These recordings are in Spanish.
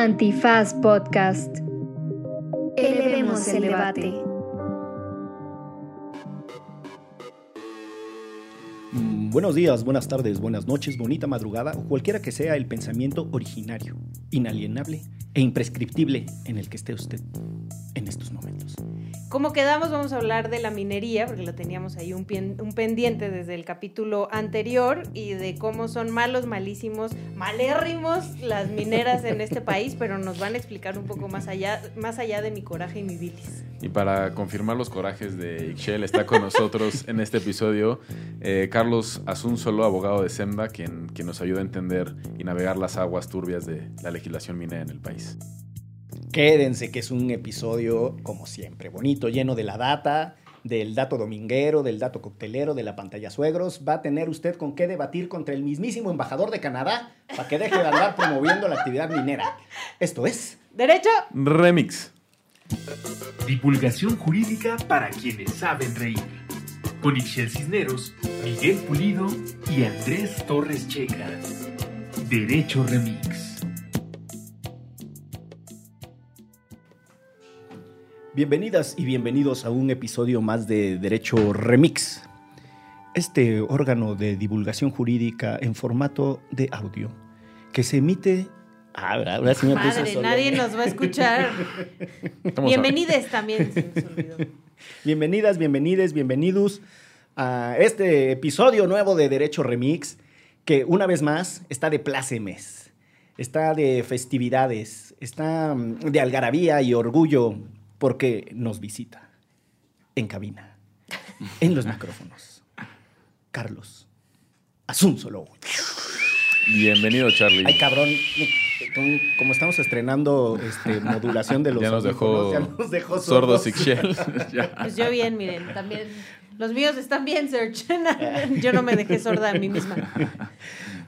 Antifaz Podcast. Elevemos el debate. Mm, Buenos días, buenas tardes, buenas noches, bonita madrugada o cualquiera que sea el pensamiento originario, inalienable e imprescriptible en el que esté usted en estos momentos. Como quedamos, vamos a hablar de la minería, porque lo teníamos ahí un, pendiente desde el capítulo anterior, y de cómo son malos, malísimos, malérrimos las mineras en este país, pero nos van a explicar un poco más allá, más allá de mi coraje y mi bilis. Y para confirmar los corajes de Ixchel, está con nosotros en este episodio eh, Carlos Asunzolo, abogado de SEMBA, quien, quien nos ayuda a entender y navegar las aguas turbias de la legislación minera en el país. Quédense que es un episodio, como siempre, bonito, lleno de la data, del dato dominguero, del dato coctelero, de la pantalla suegros. Va a tener usted con qué debatir contra el mismísimo embajador de Canadá para que deje de andar promoviendo la actividad minera. Esto es... ¿Derecho? Remix. Divulgación jurídica para quienes saben reír. Con Ixel Cisneros, Miguel Pulido y Andrés Torres Checa. Derecho Remix. Bienvenidas y bienvenidos a un episodio más de Derecho Remix. Este órgano de divulgación jurídica en formato de audio que se emite... Ah, ahora, ahora sí me puse Madre, solo. nadie nos va a escuchar. Estamos Bienvenides también, se nos olvidó. Bienvenidas, bienvenides, bienvenidos a este episodio nuevo de Derecho Remix, que una vez más está de plácemes, está de festividades, está mm, de algarabía y orgullo, porque nos visita en cabina, en los micrófonos, Carlos Asunzolo. Bienvenido, Charlie. Ay, cabrón, como estamos estrenando este, modulación de los ya nos dejó, ya nos dejó sordos sordos. Ixchel. Ya. Pues yo bien, miren, también. Los míos están bien, Serge. Yo no me dejé sorda a mí misma.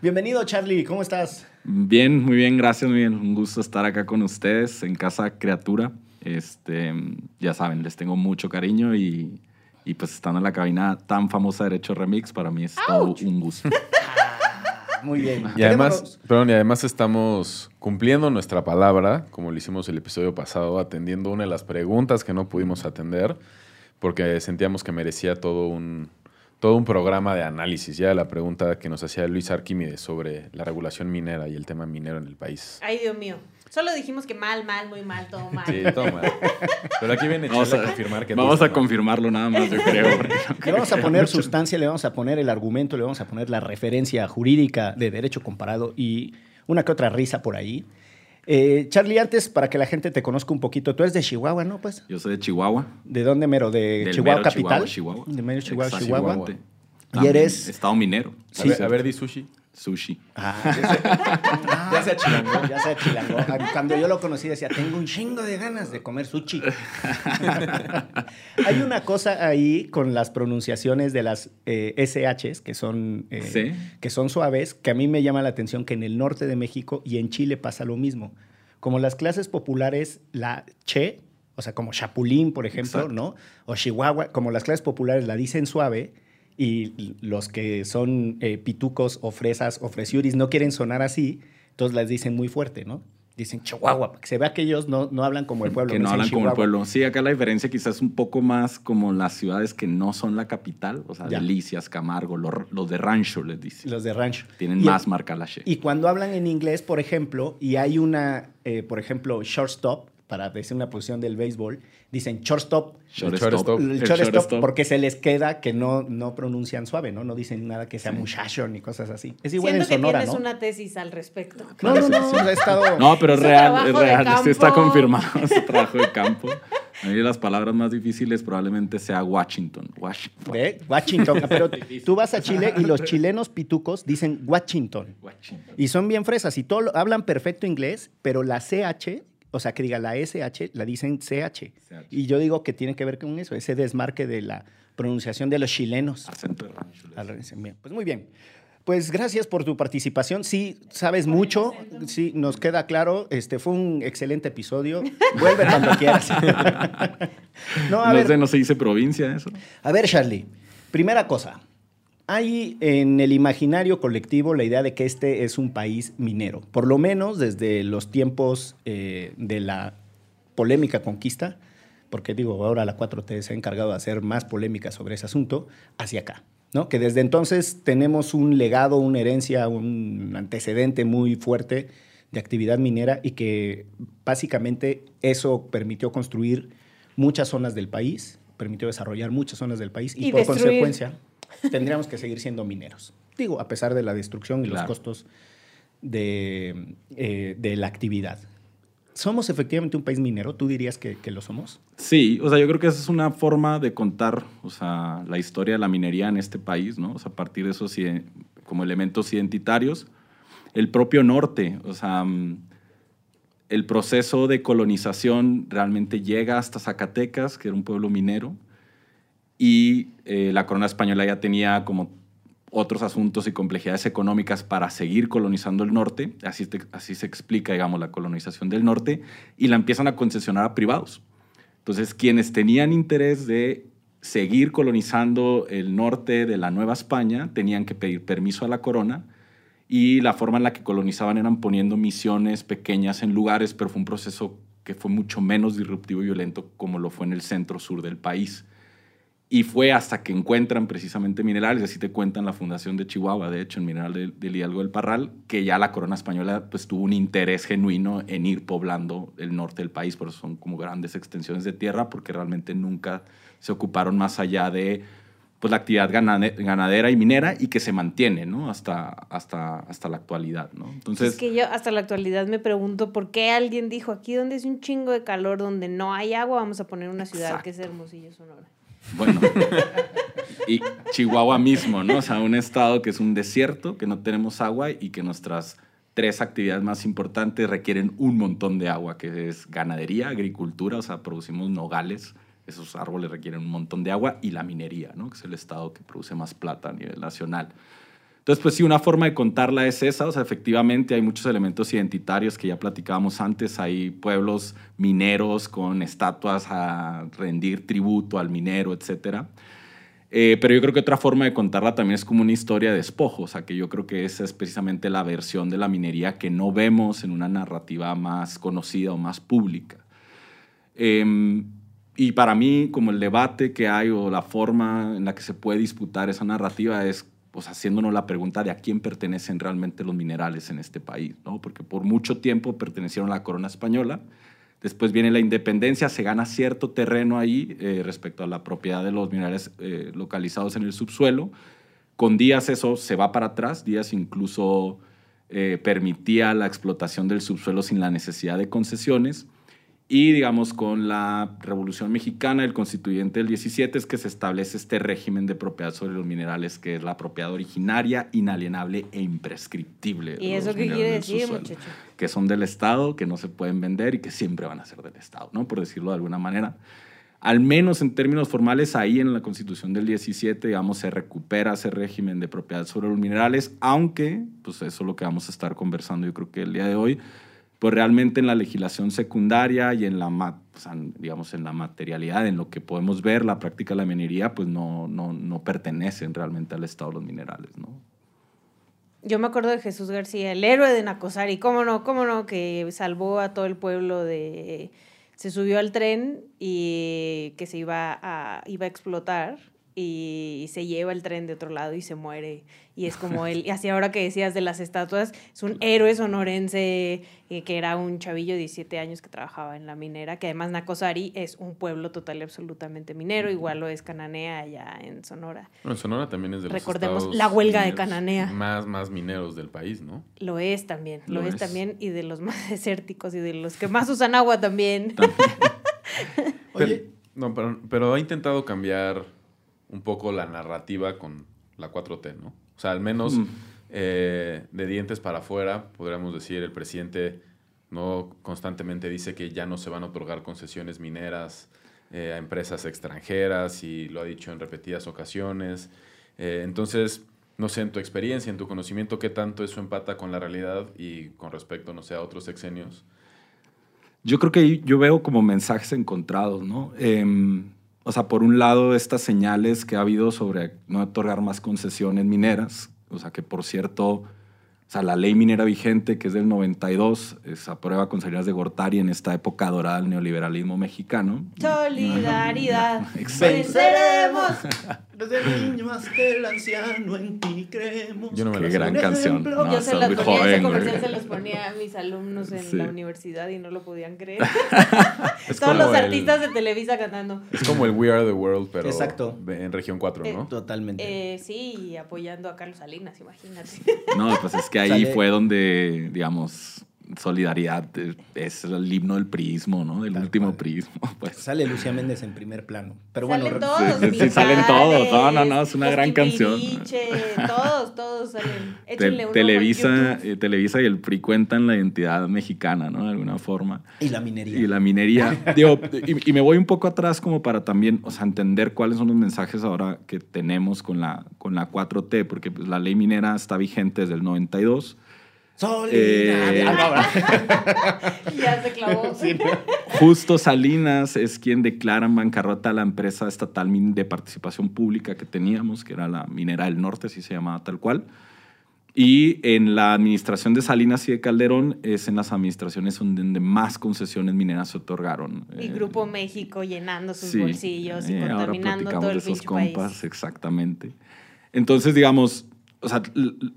Bienvenido, Charlie, ¿cómo estás? Bien, muy bien, gracias, muy bien. Un gusto estar acá con ustedes en Casa Criatura. Este, ya saben, les tengo mucho cariño y, y pues estando en la cabina tan famosa de Derecho Remix, para mí es todo un gusto. Muy bien. Y además, perdón, y además estamos cumpliendo nuestra palabra, como lo hicimos el episodio pasado, atendiendo una de las preguntas que no pudimos atender, porque sentíamos que merecía todo un, todo un programa de análisis, ya la pregunta que nos hacía Luis Arquímedes sobre la regulación minera y el tema minero en el país. Ay, Dios mío. Solo dijimos que mal, mal, muy mal, todo mal. Sí, toma. Pero aquí viene Vamos Chela a, a confirmar que vamos todo a mal. confirmarlo nada más, yo creo. no Le creo vamos a poner mucho- sustancia, le vamos a poner el argumento, le vamos a poner la referencia jurídica de derecho comparado y una que otra risa por ahí. Eh, Charlie, antes, para que la gente te conozca un poquito, tú eres de Chihuahua, ¿no? Pues, Yo soy de Chihuahua. ¿de dónde mero? ¿De del Chihuahua mero capital? Chihuahua, Chihuahua. De mero Chihuahua, Chihuahua. Y eres... Estado minero. A, Sí, ver, sí. a ver, di sushi. Sushi. Ah, Ya se achilangó. ya se achilangó. Cuando yo lo conocí decía, tengo un chingo de ganas de comer sushi. Hay una cosa ahí con las pronunciaciones de las eh, SHs, que son, eh, Sí. que son suaves, que a mí me llama la atención que en el norte de México y en Chile pasa lo mismo. Como las clases populares, la che, o sea, como chapulín, por ejemplo, Exacto. ¿no? O chihuahua, como las clases populares la dicen suave y los que son eh, pitucos o fresas o fresiuris no quieren sonar así, entonces las dicen muy fuerte, ¿no? Dicen Chihuahua, para que se vea que ellos no, no hablan como el pueblo. que no hablan como el Chihuahua. pueblo. Sí, acá la diferencia quizás un poco más como las ciudades que no son la capital, o sea, Ya. Delicias, Camargo, los, los de rancho les dicen. Los de rancho. Tienen Y- más marca la she. Y cuando hablan en inglés, por ejemplo, y hay una, eh, por ejemplo, shortstop, para decir una posición del béisbol, dicen shortstop. Shortstop. shortstop. El, shortstop, shortstop. porque se les queda que no, no pronuncian suave, ¿no? No dicen nada que sea muchacho ni cosas así. Es igual Siento en que Sonora, tienes ¿no? una tesis al respecto. No, no, no, he estado... No, pero es real, es real. Sí está confirmado ese trabajo de campo. A mí las palabras más difíciles probablemente sea Washington. Washington. ¿Ve? Washington. Pero tú vas a Chile y los chilenos pitucos dicen Washington. Washington. Y son bien fresas y todo hablan perfecto inglés, pero la CH, o sea, que diga la SH, la dicen CH. Y yo digo que tiene que ver con eso, ese desmarque de la pronunciación de los chilenos. Acento de. Pues muy bien. Pues gracias por tu participación. Sí, sabes mucho. Sí, nos queda claro. Este fue un excelente episodio. Vuelve cuando quieras. no, a No, ver, sé, no se dice provincia eso. a ver, Charlie. Primera cosa. Hay en el imaginario colectivo la idea de que este es un país minero, por lo menos desde los tiempos eh, de la polémica conquista, porque digo, ahora la 4T se ha encargado de hacer más polémica sobre ese asunto, hacia acá. ¿no? Que desde entonces tenemos un legado, una herencia, un antecedente muy fuerte de actividad minera y que básicamente eso permitió construir muchas zonas del país, permitió desarrollar muchas zonas del país y, Y por destruir. consecuencia tendríamos que seguir siendo mineros. Digo, a pesar de la destrucción y los costos de, eh, de la actividad. ¿Somos efectivamente un país minero? ¿Tú dirías que, que lo somos? Sí, o sea, yo creo que esa es una forma de contar, o sea, la historia de la minería en este país, ¿no? O sea, a partir de esos como elementos identitarios. El propio norte, o sea, mm, el proceso de colonización realmente llega hasta Zacatecas, que era un pueblo minero, y eh, la corona española ya tenía como otros asuntos y complejidades económicas para seguir colonizando el norte, así, así se explica, digamos, la colonización del norte, y la empiezan a concesionar a privados. Entonces, quienes tenían interés de seguir colonizando el norte de la Nueva España tenían que pedir permiso a la corona y la forma en la que colonizaban eran poniendo misiones pequeñas en lugares, pero fue un proceso que fue mucho menos disruptivo y violento como lo fue en el centro sur del país. Y fue hasta que encuentran precisamente minerales, así te cuentan la fundación de Chihuahua, de hecho, en Mineral del, del Hidalgo del Parral, que ya la corona española pues tuvo un interés genuino en ir poblando el norte del país, por eso son como grandes extensiones de tierra, porque realmente nunca se ocuparon más allá de pues, la actividad ganade- ganadera y minera y que se mantiene, ¿no? Hasta, hasta, hasta la actualidad, ¿no? Entonces, es que yo hasta la actualidad me pregunto por qué alguien dijo aquí donde es un chingo de calor, donde no hay agua, vamos a poner una ciudad que es Hermosillo, Sonora. Bueno, y Chihuahua mismo, ¿no? O sea, un estado que es un desierto, que no tenemos agua y que nuestras tres actividades más importantes requieren un montón de agua, que es ganadería, agricultura, o sea, producimos nogales, esos árboles requieren un montón de agua, y la minería, ¿no? Que es el estado que produce más plata a nivel nacional. Entonces, pues sí, una forma de contarla es esa, o sea, efectivamente hay muchos elementos identitarios que ya platicábamos antes, hay pueblos mineros con estatuas a rendir tributo al minero, etcétera. Eh, pero yo creo que otra forma de contarla también es como una historia de despojo, o sea, que yo creo que esa es precisamente la versión de la minería que no vemos en una narrativa más conocida o más pública. Eh, y para mí, como el debate que hay o la forma en la que se puede disputar esa narrativa es pues, haciéndonos la pregunta de a quién pertenecen realmente los minerales en este país, ¿no? Porque por mucho tiempo pertenecieron a la corona española, después viene la independencia, se gana cierto terreno ahí eh, respecto a la propiedad de los minerales eh, localizados en el subsuelo. Con Díaz eso se va para atrás, Díaz incluso eh, permitía la explotación del subsuelo sin la necesidad de concesiones. Y digamos, con la Revolución Mexicana, el constituyente del 17 es que se establece este régimen de propiedad sobre los minerales, que es la propiedad originaria, inalienable e imprescriptible. ¿Y eso qué quiere decir, subsuelo, muchacho? Que son del Estado, que no se pueden vender y que siempre van a ser del Estado, ¿no? Por decirlo de alguna manera. Al menos en términos formales, ahí en la Constitución del 17, digamos, se recupera ese régimen de propiedad sobre los minerales, aunque, pues eso es lo que vamos a estar conversando yo creo que el día de hoy, pues realmente en la legislación secundaria y en la, digamos, en la materialidad, en lo que podemos ver, la práctica de la minería, pues no, no, no pertenecen realmente al Estado los minerales, ¿no? Yo me acuerdo de Jesús García, el héroe de Nacosari, cómo no, cómo no, que salvó a todo el pueblo de... Se subió al tren y que se iba a, iba a explotar y se lleva el tren de otro lado y se muere. Y es como él, y así ahora que decías de las estatuas, es un héroe sonorense eh, que era un chavillo de 17 años que trabajaba en la minera, que además Nacosari es un pueblo total y absolutamente minero, igual lo es Cananea allá en Sonora. Bueno, Sonora también es de los Recordemos estados la huelga de Cananea. Más, más mineros del país, ¿no? Lo es también, lo, Lo es. es. también y de los más desérticos y de los que más usan agua también. Oye, No, pero, pero ha intentado cambiar un poco la narrativa con la 4T, ¿no? O sea, al menos Mm. eh, de dientes para afuera, podríamos decir, el presidente no constantemente dice que ya no se van a otorgar concesiones mineras eh, a empresas extranjeras y lo ha dicho en repetidas ocasiones. Eh, entonces, no sé, en tu experiencia, en tu conocimiento, qué tanto eso empata con la realidad y con respecto, no sé, a otros sexenios. Yo creo que yo veo como mensajes encontrados, ¿no? Em, o sea, por un lado, estas señales que ha habido sobre no otorgar más concesiones mineras, o sea, que por cierto, o sea, la ley minera vigente, que es del 92, se aprueba con salidas de Gortari en esta época dorada del neoliberalismo mexicano. Solidaridad. Exacto. Venceremos. Desde el niño hasta el anciano en ti creemos. Yo no me la gran canción. Yo No, Yo se las muy ponía, ese joven, comercial se los ponía a mis alumnos en Sí. la universidad y no lo podían creer. Es Todos los el- artistas de Televisa cantando. Es como el We Are the World, pero Exacto. en región 4, ¿no? Totalmente. Eh, sí, y apoyando a Carlos Salinas, imagínate. No, pues es que ahí Sale- fue donde, digamos, solidaridad es el himno del prismo, ¿no? Del Tal último cual. prismo, pues. Sale Lucía Méndez en primer plano. Pero bueno, salen re- todos. sí, sí, salen todos. No, no, no, es una gran canción. Todos, todos salen. Te- Televisa, eh, Televisa y el PRI cuentan la identidad mexicana, ¿no? De alguna forma. y la minería. Y la minería. Digo, y, y me voy un poco atrás como para también, o sea, entender cuáles son los mensajes ahora que tenemos con la, con la 4T, porque pues, la ley minera está vigente desde el 92. Solidaridad. Eh, Ah, no, ahora- Ya se clavó. Sí, ¿no? Justo Salinas es quien declara en bancarrota a la empresa estatal de participación pública que teníamos, que era la Minera del Norte, así se llamaba tal cual. Y en la administración de Salinas y de Calderón es en las administraciones donde más concesiones mineras se otorgaron. Y Eh, Grupo México llenando sus sí, bolsillos y eh, ahora contaminando platicamos todo de el esos pinche compas, país. exactamente. Entonces, digamos, o sea,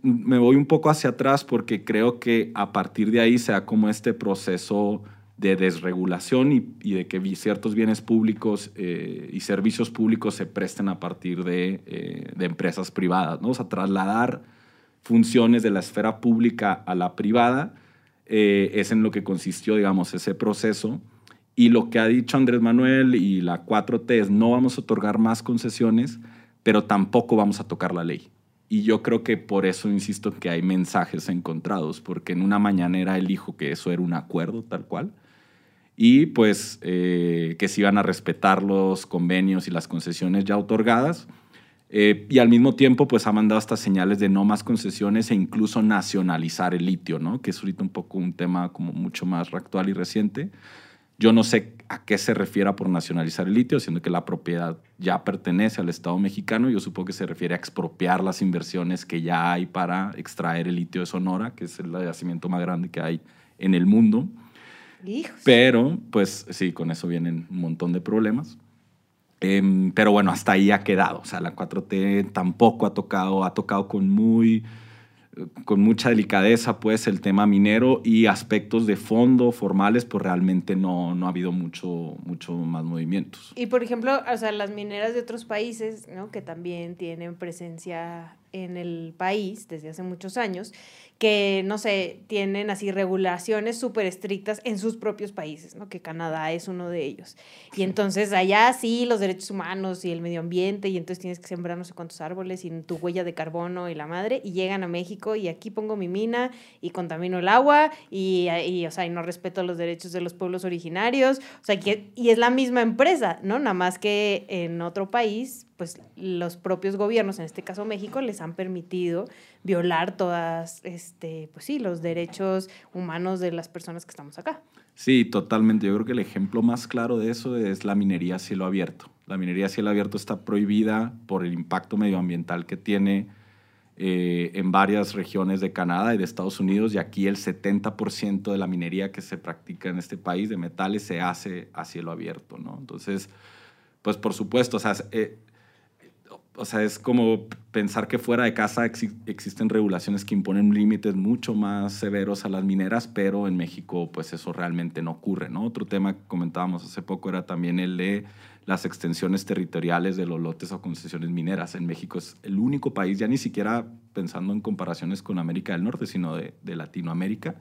me voy un poco hacia atrás porque creo que a partir de ahí se da como este proceso de desregulación y, de que ciertos bienes públicos eh, y servicios públicos se presten a partir de, eh, de empresas privadas, ¿no? O sea, trasladar funciones de la esfera pública a la privada eh, es en lo que consistió, digamos, ese proceso. Y lo que ha dicho Andrés Manuel y la 4T es no vamos a otorgar más concesiones, pero tampoco vamos a tocar la ley. Y yo creo que por eso insisto que hay mensajes encontrados, porque en una mañanera él dijo que eso era un acuerdo tal cual, y pues eh, que se iban a respetar los convenios y las concesiones ya otorgadas. Eh, y al mismo tiempo, pues ha mandado estas señales de no más concesiones e incluso nacionalizar el litio, ¿no? Que es ahorita un poco un tema como mucho más actual y reciente. Yo no sé a qué se refiere por nacionalizar el litio, siendo que la propiedad ya pertenece al Estado mexicano. Yo supongo que se refiere a expropiar las inversiones que ya hay para extraer el litio de Sonora, que es el yacimiento más grande que hay en el mundo. Hijos. Pero, pues sí, con eso vienen un montón de problemas. Em, pero bueno, hasta ahí ha quedado. O sea, la 4T tampoco ha tocado, ha tocado con muy con mucha delicadeza pues el tema minero y aspectos de fondo formales pues realmente no, no ha habido mucho, mucho más movimientos. Y por ejemplo, o sea, las mineras de otros países, ¿no? Que también tienen presencia en el país desde hace muchos años, que, no sé, tienen así regulaciones súper estrictas en sus propios países, ¿no? Que Canadá es uno de ellos. Y entonces allá sí los derechos humanos y el medio ambiente, y entonces tienes que sembrar no sé cuántos árboles y tu huella de carbono y la madre, y llegan a México y aquí pongo mi mina y contamino el agua y, y, o sea, y no respeto los derechos de los pueblos originarios, o sea, que, y es la misma empresa, ¿no? Nada más que en otro país, pues los propios gobiernos, en este caso México, les han permitido violar todas, este, pues sí, los derechos humanos de las personas que estamos acá. Sí, totalmente. Yo creo que el ejemplo más claro de eso es la minería a cielo abierto. La minería a cielo abierto está prohibida por el impacto medioambiental que tiene eh, en varias regiones de Canadá y de Estados Unidos y aquí el 70% de la minería que se practica en este país de metales se hace a cielo abierto, ¿no? Entonces, pues por supuesto, o sea, eh, o sea, es como pensar que fuera de casa exi existen regulaciones que imponen límites mucho más severos a las mineras, pero en México pues eso realmente no ocurre, ¿no? Otro tema que comentábamos hace poco era también el de las extensiones territoriales de los lotes o concesiones mineras. En México es el único país, ya ni siquiera pensando en comparaciones con América del Norte, sino de, de Latinoamérica,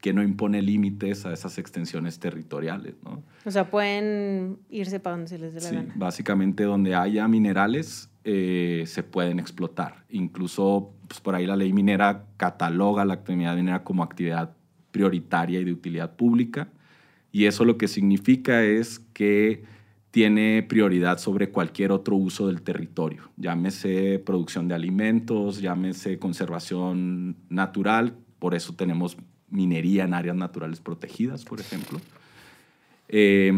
que no impone límites a esas extensiones territoriales, ¿no? O sea, pueden irse para donde se les dé la Sí, gana. básicamente donde haya minerales eh, se pueden explotar. Incluso pues, por ahí la ley minera cataloga la actividad minera como actividad prioritaria y de utilidad pública. Y eso lo que significa es que tiene prioridad sobre cualquier otro uso del territorio. Llámese producción de alimentos, llámese conservación natural. Por eso tenemos minería en áreas naturales protegidas, por ejemplo. Eh,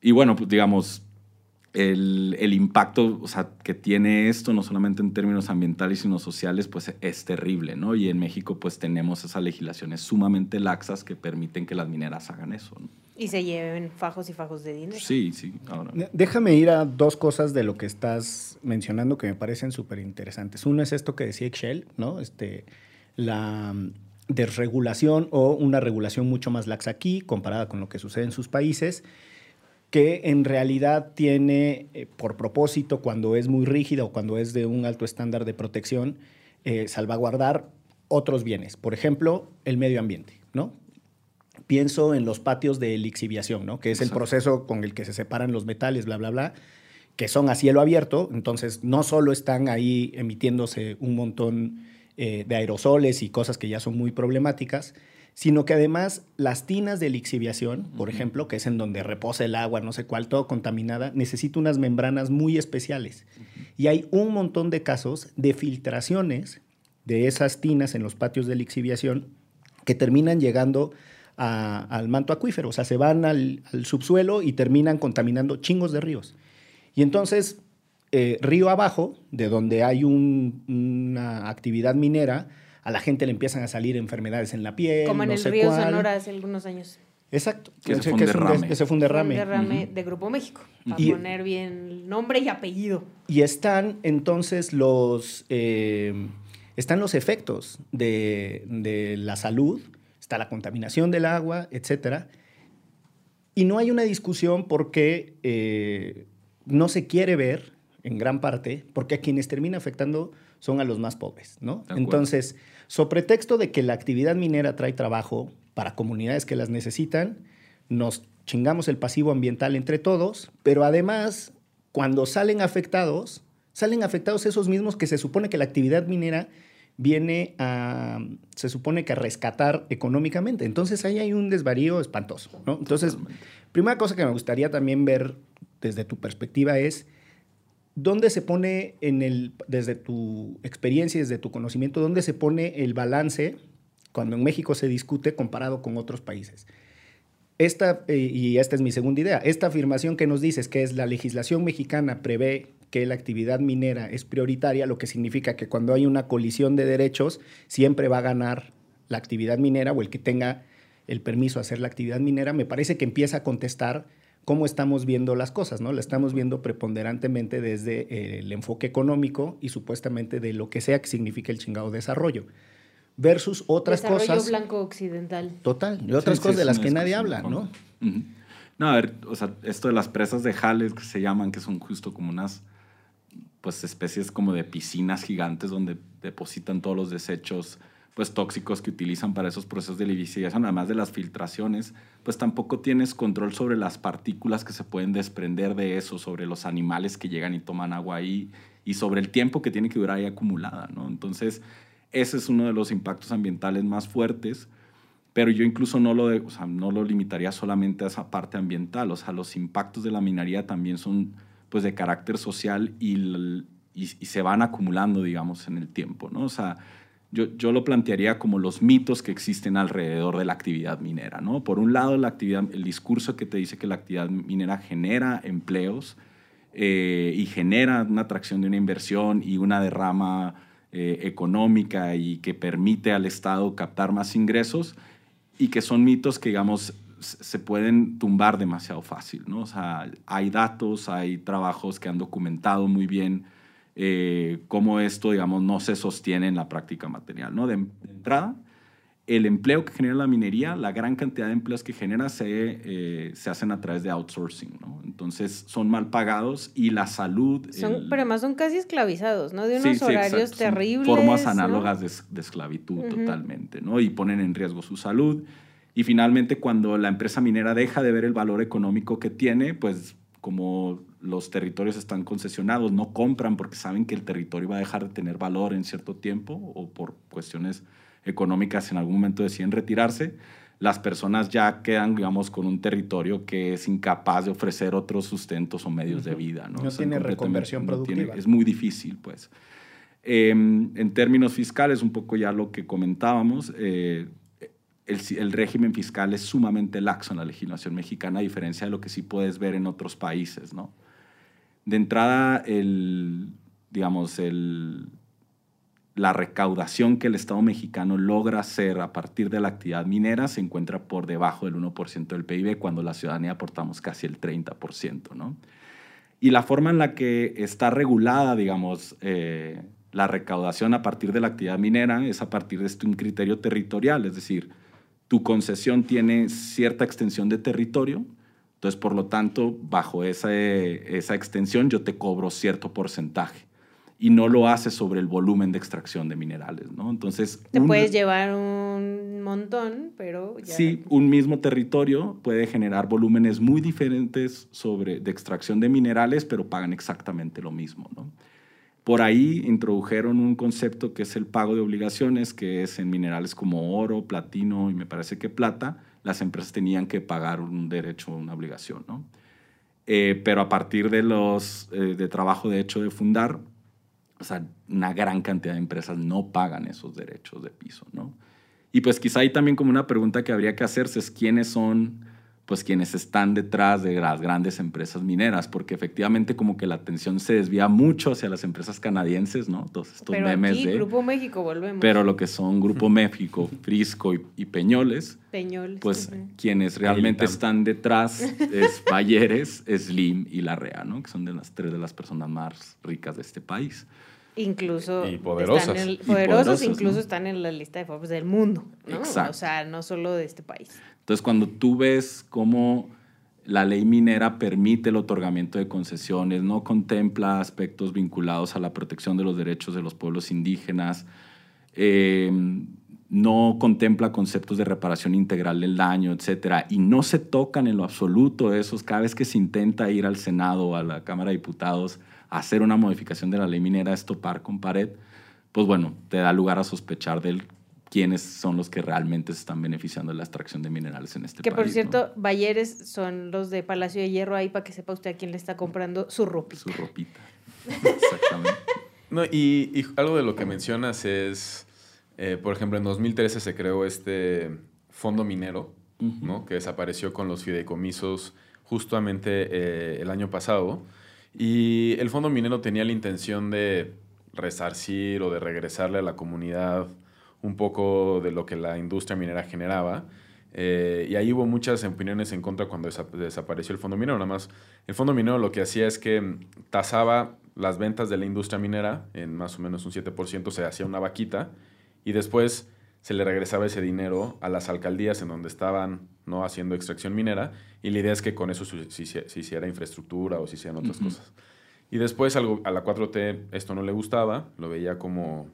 y bueno, pues digamos, el, el impacto o sea, que tiene esto, no solamente en términos ambientales, sino sociales, pues es terrible, ¿no? Y en México, pues tenemos esas legislaciones sumamente laxas que permiten que las mineras hagan eso, ¿no? Y se lleven fajos y fajos de dinero. Sí, sí. Ahora. Déjame ir a dos cosas de lo que estás mencionando que me parecen súper interesantes. Uno es esto que decía Excel, ¿no? Este, la mm, desregulación o una regulación mucho más laxa aquí comparada con lo que sucede en sus países, que en realidad tiene eh, por propósito, cuando es muy rígida o cuando es de un alto estándar de protección, eh, salvaguardar otros bienes. Por ejemplo, el medio ambiente, ¿no? pienso en los patios de lixiviación, ¿no? que es el proceso con el que se separan los metales, bla, bla, bla, que son a cielo abierto, entonces no solo están ahí emitiéndose un montón eh, de aerosoles y cosas que ya son muy problemáticas, sino que además las tinas de lixiviación, por ejemplo, que es en donde reposa el agua, no sé cuál, todo contaminada, necesita unas membranas muy especiales. Y hay un montón de casos de filtraciones de esas tinas en los patios de lixiviación que terminan llegando al manto acuífero, o sea, se van al, subsuelo y terminan contaminando chingos de ríos. Y entonces, eh, río abajo, de donde hay una actividad minera, a la gente le empiezan a salir enfermedades en la piel. Como en el río Sonora hace algunos años. Exacto. Que, ese, fue un derrame. ese fue un derrame. Un derrame de Grupo México. Para poner bien nombre y apellido. Y están entonces los, eh, están los efectos de, de, la salud está la contaminación del agua, etc. Y no hay una discusión porque eh, no se quiere ver, en gran parte, porque a quienes termina afectando son a los más pobres, ¿no? Entonces, so pretexto de que la actividad minera trae trabajo para comunidades que las necesitan, nos chingamos el pasivo ambiental entre todos, pero además, cuando salen afectados, salen afectados esos mismos que se supone que la actividad minera viene a, se supone que a rescatar económicamente. Entonces ahí hay un desvarío espantoso, ¿no? Entonces, primera cosa que me gustaría también ver desde tu perspectiva es, ¿dónde se pone en el, desde tu experiencia, desde tu conocimiento, dónde se pone el balance cuando en México se discute comparado con otros países? Esta, eh, y esta es mi segunda idea, esta afirmación que nos dices que es la legislación mexicana prevé que la actividad minera es prioritaria, lo que significa que cuando hay una colisión de derechos, siempre va a ganar la actividad minera o el que tenga el permiso a hacer la actividad minera, me parece que empieza a contestar cómo estamos viendo las cosas, ¿no? La estamos viendo preponderantemente desde eh, el enfoque económico y supuestamente de lo que sea que signifique el chingado desarrollo. Versus otras desarrollo cosas. blanco occidental. Total, y otras cosas de las que nadie habla, ¿no? No, a ver, o sea, esto de las presas de jales que se llaman, que son justo como unas pues especies como de piscinas gigantes donde depositan todos los desechos pues tóxicos que utilizan para esos procesos de lixiviación, además de las filtraciones, pues tampoco tienes control sobre las partículas que se pueden desprender de eso, sobre los animales que llegan y toman agua ahí y sobre el tiempo que tiene que durar ahí acumulada, ¿no? Entonces, ese es uno de los impactos ambientales más fuertes, pero yo incluso no lo, o sea, no lo limitaría solamente a esa parte ambiental, o sea, los impactos de la minería también son pues de carácter social y, y, se van acumulando, digamos, en el tiempo, ¿no? O sea, yo, yo, lo plantearía como los mitos que existen alrededor de la actividad minera, ¿no? Por un lado, el discurso que te dice que la actividad minera genera empleos eh, y genera una atracción de una inversión y una derrama eh, económica y que permite al Estado captar más ingresos y que son mitos que, digamos, se pueden tumbar demasiado fácil, ¿no? O sea, hay datos, hay trabajos que han documentado muy bien eh, cómo esto, digamos, no se sostiene en la práctica material, ¿no? De, entrada, el empleo que genera la minería, la gran cantidad de empleos que genera se, eh, se hacen a través de outsourcing, ¿no? Entonces son mal pagados y la salud... Son, pero además son casi esclavizados, ¿no? De unos horarios terribles. formas análogas de, esclavitud totalmente, ¿no? Y ponen en riesgo su salud y finalmente, cuando la empresa minera deja de ver el valor económico que tiene, pues como los territorios están concesionados, no compran porque saben que el territorio va a dejar de tener valor en cierto tiempo o por cuestiones económicas en algún momento deciden retirarse, las personas ya quedan, digamos, con un territorio que es incapaz de ofrecer otros sustentos o medios de vida. No, no tiene reconversión productiva. es muy difícil, pues. Em, en términos fiscales, un poco ya lo que comentábamos, eh, el, régimen fiscal es sumamente laxo en la legislación mexicana, a diferencia de lo que sí puedes ver en otros países. De entrada, digamos, la recaudación que el Estado mexicano logra hacer a partir de la actividad minera se encuentra por debajo del 1% del PIB cuando la ciudadanía aportamos casi el 30%, ¿no? Y la forma en la que está regulada, digamos, eh, la recaudación a partir de la actividad minera es a partir de este, un criterio territorial, es decir, tu concesión tiene cierta extensión de territorio, entonces por lo tanto, bajo esa, esa extensión yo te cobro cierto porcentaje y no lo hace sobre el volumen de extracción de minerales, ¿no? Entonces... Te puedes llevar un montón, pero... Ya... Sí, un mismo territorio puede generar volúmenes muy diferentes sobre, de extracción de minerales, pero pagan exactamente lo mismo, ¿no? Por ahí introdujeron un concepto que es el pago de obligaciones, que es en minerales como oro, platino y me parece que plata, las empresas tenían que pagar un derecho, una obligación, ¿no? Eh, pero a partir de los eh, de trabajo de hecho de fundar, o sea, una gran cantidad de empresas no pagan esos derechos de piso, ¿no? Y pues quizá ahí también como una pregunta que habría que hacerse es quiénes son pues quienes están detrás de las grandes empresas mineras, porque efectivamente como que la atención se desvía mucho hacia las empresas canadienses, ¿no? Todos estos pero memes aquí, de... Grupo México, volvemos. Pero lo que son Grupo México, Frisco y, y Peñoles, Peñoles, pues quienes realmente están detrás es Bayeres, Slim y Larrea, ¿no? Que son de las tres de las personas más ricas de este país. Incluso Y poderosas. están en- Y poderosos, poderosas, incluso ¿no? están en la lista de Forbes del mundo, ¿no? Exacto. O sea, no solo de este país. Entonces, cuando tú ves cómo la ley minera permite el otorgamiento de concesiones, no contempla aspectos vinculados a la protección de los derechos de los pueblos indígenas, eh, no contempla conceptos de reparación integral del daño, etcétera, y no se tocan en lo absoluto esos cada vez que se intenta ir al Senado o a la Cámara de Diputados a hacer una modificación de la ley minera, es topar con pared, pues bueno, te da lugar a sospechar de quiénes son los que realmente se están beneficiando de la extracción de minerales en este Que país. por ¿no? cierto, Bayeres son los de Palacio de Hierro ahí para que sepa usted a quién le está comprando su ropa. Su ropita. Exactamente. No, y, y algo de lo que mencionas es, eh, por ejemplo, en 2013 se creó este fondo minero. ¿no? que desapareció con los fideicomisos justamente eh, el año pasado. Y el fondo minero tenía la intención de resarcir o de regresarle a la comunidad un poco de lo que la industria minera generaba. Eh, y ahí hubo muchas opiniones en contra cuando desa- desapareció el fondo minero. Nada más, el fondo minero lo que hacía es que mm, tasaba las ventas de la industria minera en más o menos un 7%, se hacía una vaquita y después se le regresaba ese dinero a las alcaldías en donde estaban no haciendo extracción minera y la idea es que con eso se, se hici- se hiciera infraestructura o se hicieran otras cosas. Y después algo, a la 4T esto no le gustaba, lo veía como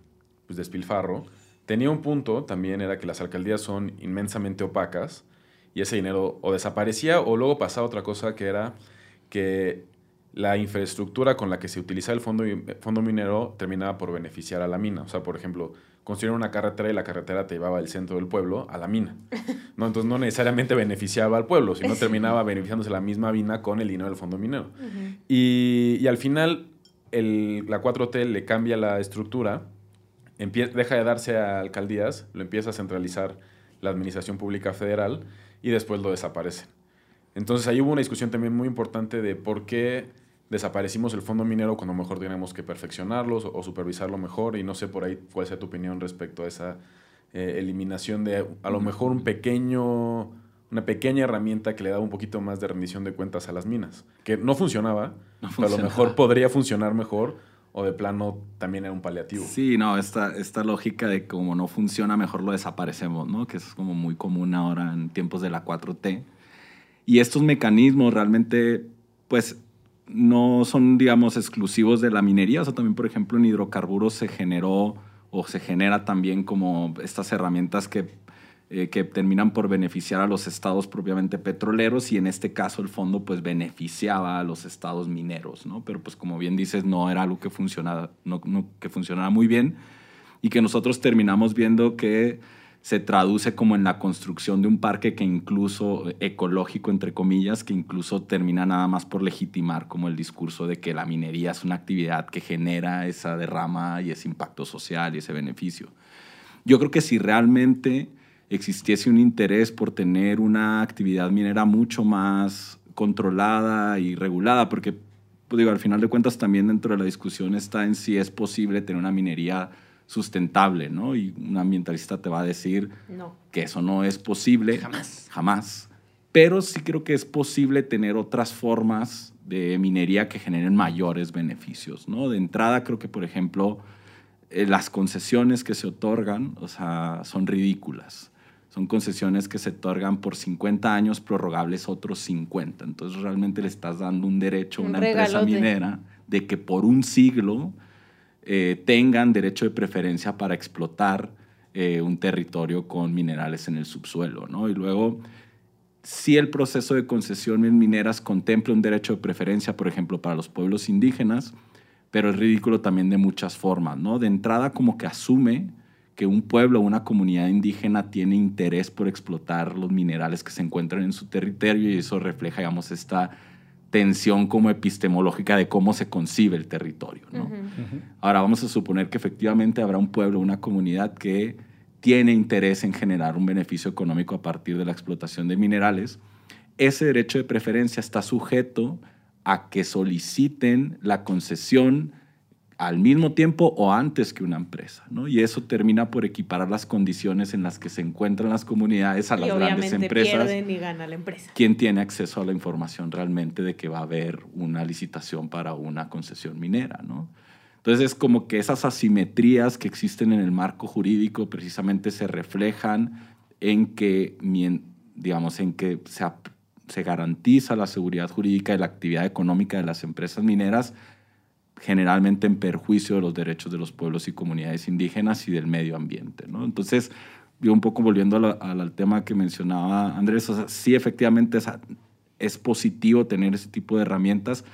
pues, despilfarro. Tenía un punto también, era que las alcaldías son inmensamente opacas y ese dinero o desaparecía o luego pasaba otra cosa que era que la infraestructura con la que se utilizaba el fondo, fondo minero terminaba por beneficiar a la mina. O sea, por ejemplo, construyeron una carretera y la carretera te llevaba del centro del pueblo a la mina. ¿no? Entonces no necesariamente beneficiaba al pueblo, sino terminaba beneficiándose la misma mina con el dinero del fondo minero. Y, y al final el- la 4T le cambia la estructura, deja de darse a alcaldías, lo empieza a centralizar la administración pública federal y después lo desaparecen. Entonces ahí hubo una discusión también muy importante de por qué desaparecimos el fondo minero cuando mejor tenemos que perfeccionarlo o, supervisarlo mejor y no sé por ahí cuál sea tu opinión respecto a esa eh, eliminación de a lo mejor un pequeño una pequeña herramienta que le daba un poquito más de rendición de cuentas a las minas, que no funcionaba, No pero a lo funcionaba. mejor podría funcionar mejor o de plano también era un paliativo. Sí, no, esta, esta lógica de como no funciona, mejor lo desaparecemos, ¿no? Que es como muy común ahora en tiempos de la 4T. Y estos mecanismos realmente, pues, no son, digamos, exclusivos de la minería. O sea, también, por ejemplo, en hidrocarburos se generó o se genera también como estas herramientas que, eh, que terminan por beneficiar a los estados propiamente petroleros y en este caso el fondo pues beneficiaba a los estados mineros, ¿no? Pero pues como bien dices, no era algo que funcionara, no, no- que funcionara muy bien y que nosotros terminamos viendo que se traduce como en la construcción de un parque que incluso ecológico, entre comillas, que incluso termina nada más por legitimar como el discurso de que la minería es una actividad que genera esa derrama y ese impacto social y ese beneficio. Yo creo que si realmente existiese un interés por tener una actividad minera mucho más controlada y regulada, porque pues digo, al final de cuentas también dentro de la discusión está en si es posible tener una minería sustentable, ¿no? Y un ambientalista te va a decir No. que eso no es posible. Jamás. Jamás. Pero sí creo que es posible tener otras formas de minería que generen mayores beneficios, ¿no? De entrada creo que, por ejemplo, eh, las concesiones que se otorgan, o sea, son ridículas. Son concesiones que se otorgan por 50 años prorrogables otros 50. Entonces realmente le estás dando un derecho a Un una empresa minera de que por un siglo eh, tengan derecho de preferencia para explotar eh, un territorio con minerales en el subsuelo, ¿no? Y luego, si el proceso de concesión en mineras contempla un derecho de preferencia, por ejemplo, para los pueblos indígenas, pero es ridículo también de muchas formas, ¿no? De entrada, como que asume que un pueblo o una comunidad indígena tiene interés por explotar los minerales que se encuentran en su territorio y eso refleja, digamos, esta tensión como epistemológica de cómo se concibe el territorio. Ahora vamos a suponer que efectivamente habrá un pueblo, una comunidad que tiene interés en generar un beneficio económico a partir de la explotación de minerales. Ese derecho de preferencia está sujeto a que soliciten la concesión al mismo tiempo o antes que una empresa, ¿no? Y eso termina por equiparar las condiciones en las que se encuentran las comunidades a Y las grandes empresas pierden y gana la empresa. quién tiene acceso a la información realmente de que va a haber una licitación para una concesión minera, ¿no? Entonces es como que esas asimetrías que existen en el marco jurídico precisamente se reflejan en que, digamos, en que se, se garantiza la seguridad jurídica y la actividad económica de las empresas mineras, generalmente en perjuicio de los derechos de los pueblos y comunidades indígenas y del medio ambiente, ¿no? Entonces, yo un poco volviendo al tema que mencionaba Andrés, o sí efectivamente es, es positivo tener ese tipo de herramientas,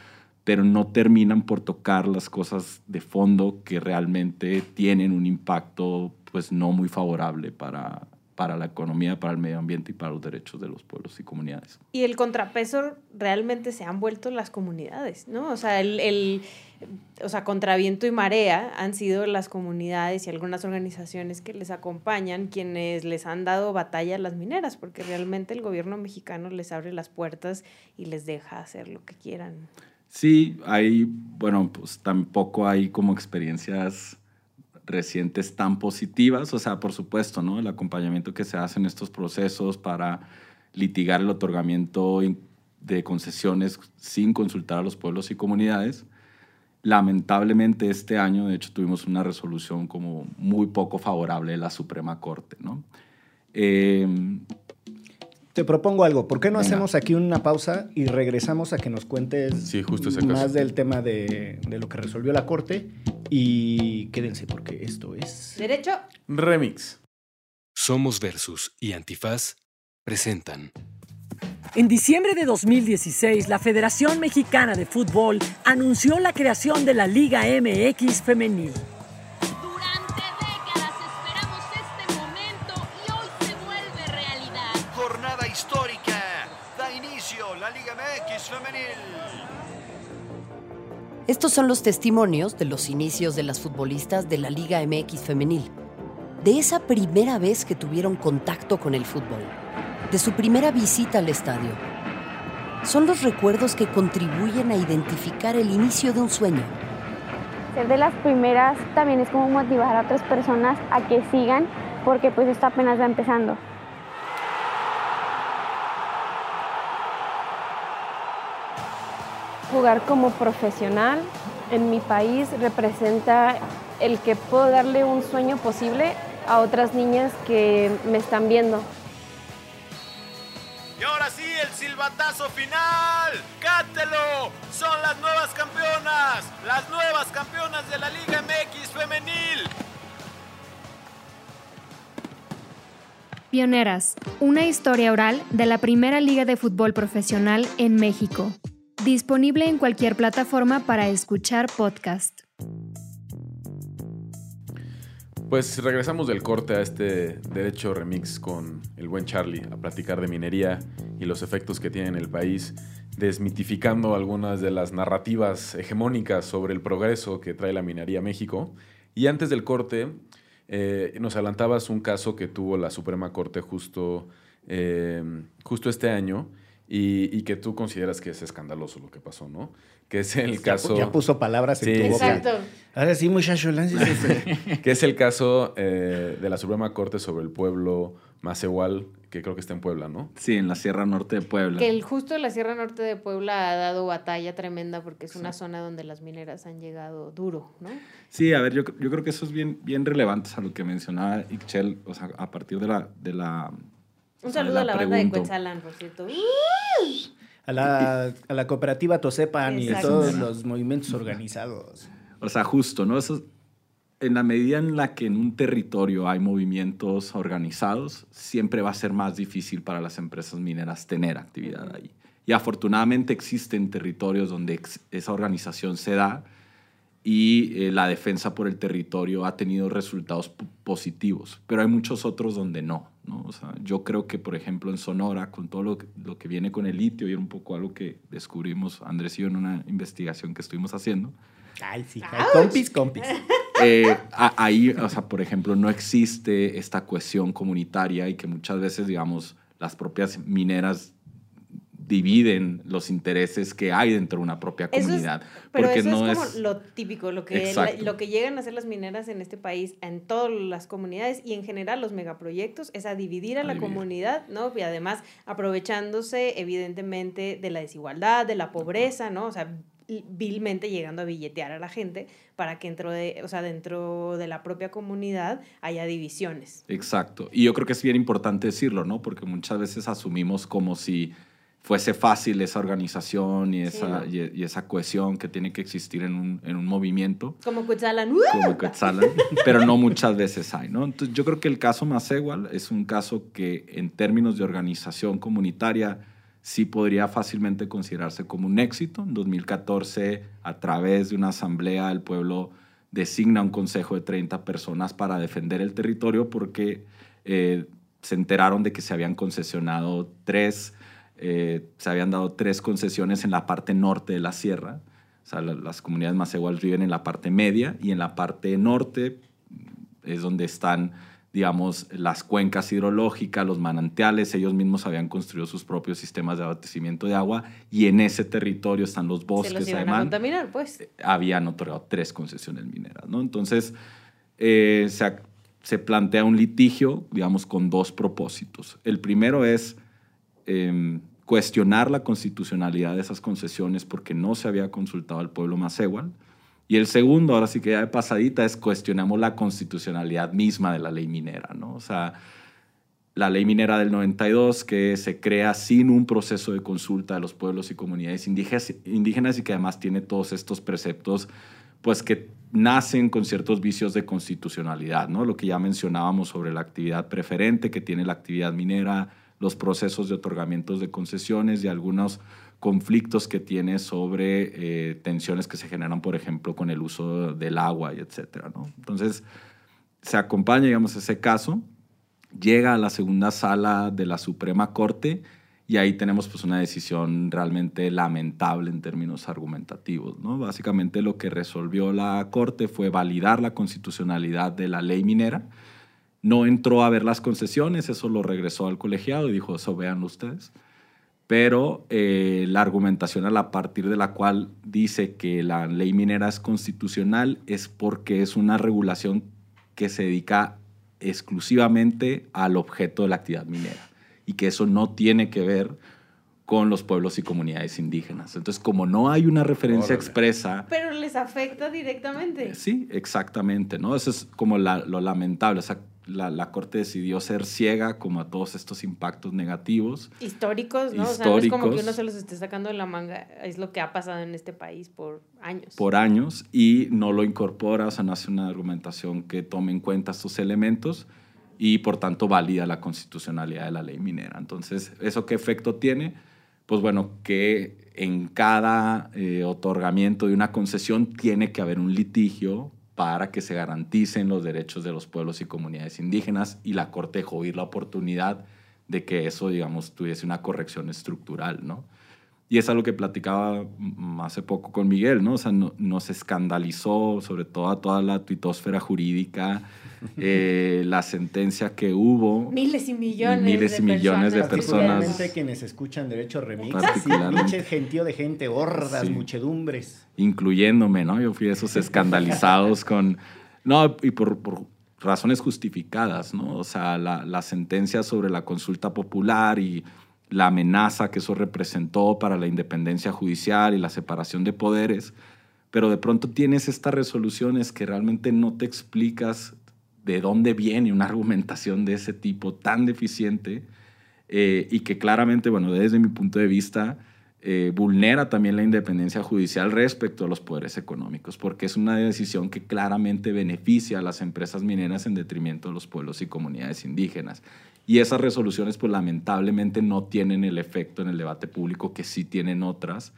pero no terminan por tocar las cosas de fondo que realmente tienen un impacto pues no muy favorable para, para la economía, para el medio ambiente y para los derechos de los pueblos y comunidades. Y el contrapeso realmente se han vuelto las comunidades, ¿no? O sea, el, el- o sea, contra viento y marea han sido las comunidades y algunas organizaciones que les acompañan quienes les han dado batalla a las mineras, porque realmente el gobierno mexicano les abre las puertas y les deja hacer lo que quieran. Sí, hay, bueno, pues tampoco hay como experiencias recientes tan positivas, o sea, por supuesto, ¿no? El acompañamiento que se hace en estos procesos para litigar el otorgamiento de concesiones sin consultar a los pueblos y comunidades. Lamentablemente este año, de hecho, tuvimos una resolución como muy poco favorable de la Suprema Corte, ¿no? Eh, Te propongo algo. ¿Por qué no Venga. hacemos aquí una pausa y regresamos a que nos cuentes Sí, justo ese más caso. del tema de, de lo que resolvió la corte? Y quédense porque esto es... Derecho, Remix. Somos Versus y Antifaz presentan En diciembre de 2016, la Federación Mexicana de Fútbol anunció la creación de la Liga MX Femenil. Femenil. Estos son los testimonios de los inicios de las futbolistas de la Liga MX femenil, de esa primera vez que tuvieron contacto con el fútbol, de su primera visita al estadio. Son los recuerdos que contribuyen a identificar el inicio de un sueño, Ser de las primeras también es como motivar a otras personas a que sigan porque pues esto apenas va empezando. Jugar como profesional en mi país representa el que puedo darle un sueño posible a otras niñas que me están viendo. Y ahora sí, el silbatazo final. ¡Cántelo! Son las nuevas campeonas. Las nuevas campeonas de la Liga MX femenil. Pioneras, una historia oral de la primera liga de fútbol profesional en México. Disponible en cualquier plataforma para escuchar podcast. Pues regresamos del corte a este derecho remix con el buen Charlie a platicar de minería y los efectos que tiene en el país, desmitificando algunas de las narrativas hegemónicas sobre el progreso que trae la minería a México. Y antes del corte, eh, nos adelantabas un caso que tuvo la Suprema Corte justo, eh, justo este año y, y que tú consideras que es escandaloso lo que pasó, ¿no? Que es el Ya caso... Ya puso palabras en Sí, tu sí. boca. Exacto. Ahora sí, muchacho, que es el caso eh, de la Suprema Corte sobre el pueblo Macehual, que creo que está en Puebla, ¿no? Sí, en la Sierra Norte de Puebla. Que el justo de la Sierra Norte de Puebla ha dado batalla tremenda porque es una zona donde las mineras han llegado duro, ¿no? Sí, a ver, yo, yo creo que eso es bien, bien relevante a lo que mencionaba Ixchel, o sea, a partir de la... De la Un saludo a la banda de. Cuetzalan, por cierto. A la, a la cooperativa Tosepan y a todos los movimientos organizados. O sea, justo, ¿no? Eso, es- en la medida en la que en un territorio hay movimientos organizados, siempre va a ser más difícil para las empresas mineras tener actividad ahí. Y afortunadamente existen territorios donde ex- esa organización se da y eh, la defensa por el territorio ha tenido resultados positivos, pero hay muchos otros donde no, ¿no? O sea, yo creo que, por ejemplo, en Sonora, con todo lo que, lo que viene con el litio, y era un poco algo que descubrimos Andrés y yo en una investigación que estuvimos haciendo, Ay, sí. ay, compis, compis. eh, a- ahí, o sea, por ejemplo, no existe esta cohesión comunitaria y que muchas veces, digamos, las propias mineras dividen los intereses que hay dentro de una propia Eso es- comunidad. Pero porque eso no es como es... lo típico, lo que, lo que llegan a hacer las mineras en este país, en todas las comunidades y en general los megaproyectos, es a dividir a, A la dividir. comunidad, ¿no? Y además aprovechándose evidentemente de la desigualdad, de la pobreza, ¿no? O sea, vil- vilmente llegando a billetear a la gente para que dentro de, o sea, dentro de la propia comunidad haya divisiones. Exacto. Y yo creo que es bien importante decirlo, ¿no? Porque muchas veces asumimos como si fuese fácil esa organización y Sí, esa, ¿no? y, y esa cohesión que tiene que existir en un, en un movimiento. Como Quetzalan, como Quetzalan, pero no muchas veces hay, ¿no? Entonces, yo creo que el caso Macehual es un caso que en términos de organización comunitaria sí podría fácilmente considerarse como un éxito. En 2014, a través de una asamblea, el pueblo designa un consejo de 30 personas para defender el territorio porque eh, se enteraron de que se habían concesionado tres, eh, se habían dado tres concesiones en la parte norte de la sierra. O sea, la- las comunidades Macehual viven en la parte media y en la parte norte es donde están, digamos, las cuencas hidrológicas, los manantiales. Ellos mismos habían construido sus propios sistemas de abastecimiento de agua y en ese territorio están los Se bosques. los iban a además, contaminar, pues. habían otorgado tres concesiones mineras, ¿no? Entonces, eh, se, se plantea un litigio, digamos, con dos propósitos. El primero es em, cuestionar la constitucionalidad de esas concesiones porque no se había consultado al pueblo Macehual. Y el segundo, ahora sí que ya de pasadita, es cuestionamos la constitucionalidad misma de la ley minera, ¿no? O sea, la ley minera del 92 que se crea sin un proceso de consulta de los pueblos y comunidades indígenas y que además tiene todos estos preceptos pues que nacen con ciertos vicios de constitucionalidad, ¿no? Lo que ya mencionábamos sobre la actividad preferente que tiene la actividad minera, los procesos de otorgamientos de concesiones y algunos conflictos que tiene sobre eh, tensiones que se generan, por ejemplo, con el uso del agua y etcétera, ¿no? Entonces, se acompaña, digamos, ese caso, llega a la segunda sala de la Suprema Corte y ahí tenemos pues una decisión realmente lamentable en términos argumentativos, ¿no? Básicamente lo que resolvió la Corte fue validar la constitucionalidad de la ley minera, no entró a ver las concesiones, eso lo regresó al colegiado y dijo, eso vean ustedes. Pero eh, la argumentación a la partir de la cual dice que la ley minera es constitucional es porque es una regulación que se dedica exclusivamente al objeto de la actividad minera y que eso no tiene que ver con los pueblos y comunidades indígenas. Entonces, como no hay una referencia Órale. expresa Pero les afecta directamente. Sí, exactamente, ¿no? Eso es como la- lo lamentable. O sea, la, la Corte decidió ser ciega como a todos estos impactos negativos. Históricos, ¿no? O sea, no es como que Históricos. uno se los esté sacando de la manga. Es lo que ha pasado en este país por años. por años y no lo incorpora, o sea, no hace una argumentación que tome en cuenta estos elementos y por tanto valida la constitucionalidad de la ley minera. Entonces, ¿eso qué efecto tiene? Pues bueno, que en cada eh, otorgamiento de una concesión tiene que haber un litigio para que se garanticen los derechos de los pueblos y comunidades indígenas y la Corte dejó la oportunidad de que eso, digamos, tuviese una corrección estructural, ¿no? Y es algo que platicaba hace poco con Miguel, ¿no? O sea, no- nos escandalizó sobre todo a toda la tuitosfera jurídica, eh, la sentencia que hubo. Miles y millones Miles de y millones de personas. Particularmente quienes escuchan Derecho Remix. Particularmente. gentío de gente, hordas, Sí. muchedumbres. incluyéndome, ¿no? Yo fui de esos escandalizados con... No, y por, por razones justificadas, ¿no? O sea, la, la sentencia sobre la consulta popular y la amenaza que eso representó para la independencia judicial y la separación de poderes, pero de pronto tienes estas resoluciones que realmente no te explicas de dónde viene una argumentación de ese tipo tan deficiente eh, y que claramente, bueno, desde mi punto de vista, eh, vulnera también la independencia judicial respecto a los poderes económicos, porque es una decisión que claramente beneficia a las empresas mineras en detrimento de los pueblos y comunidades indígenas. Y esas resoluciones, pues lamentablemente no tienen el efecto en el debate público que sí tienen otras,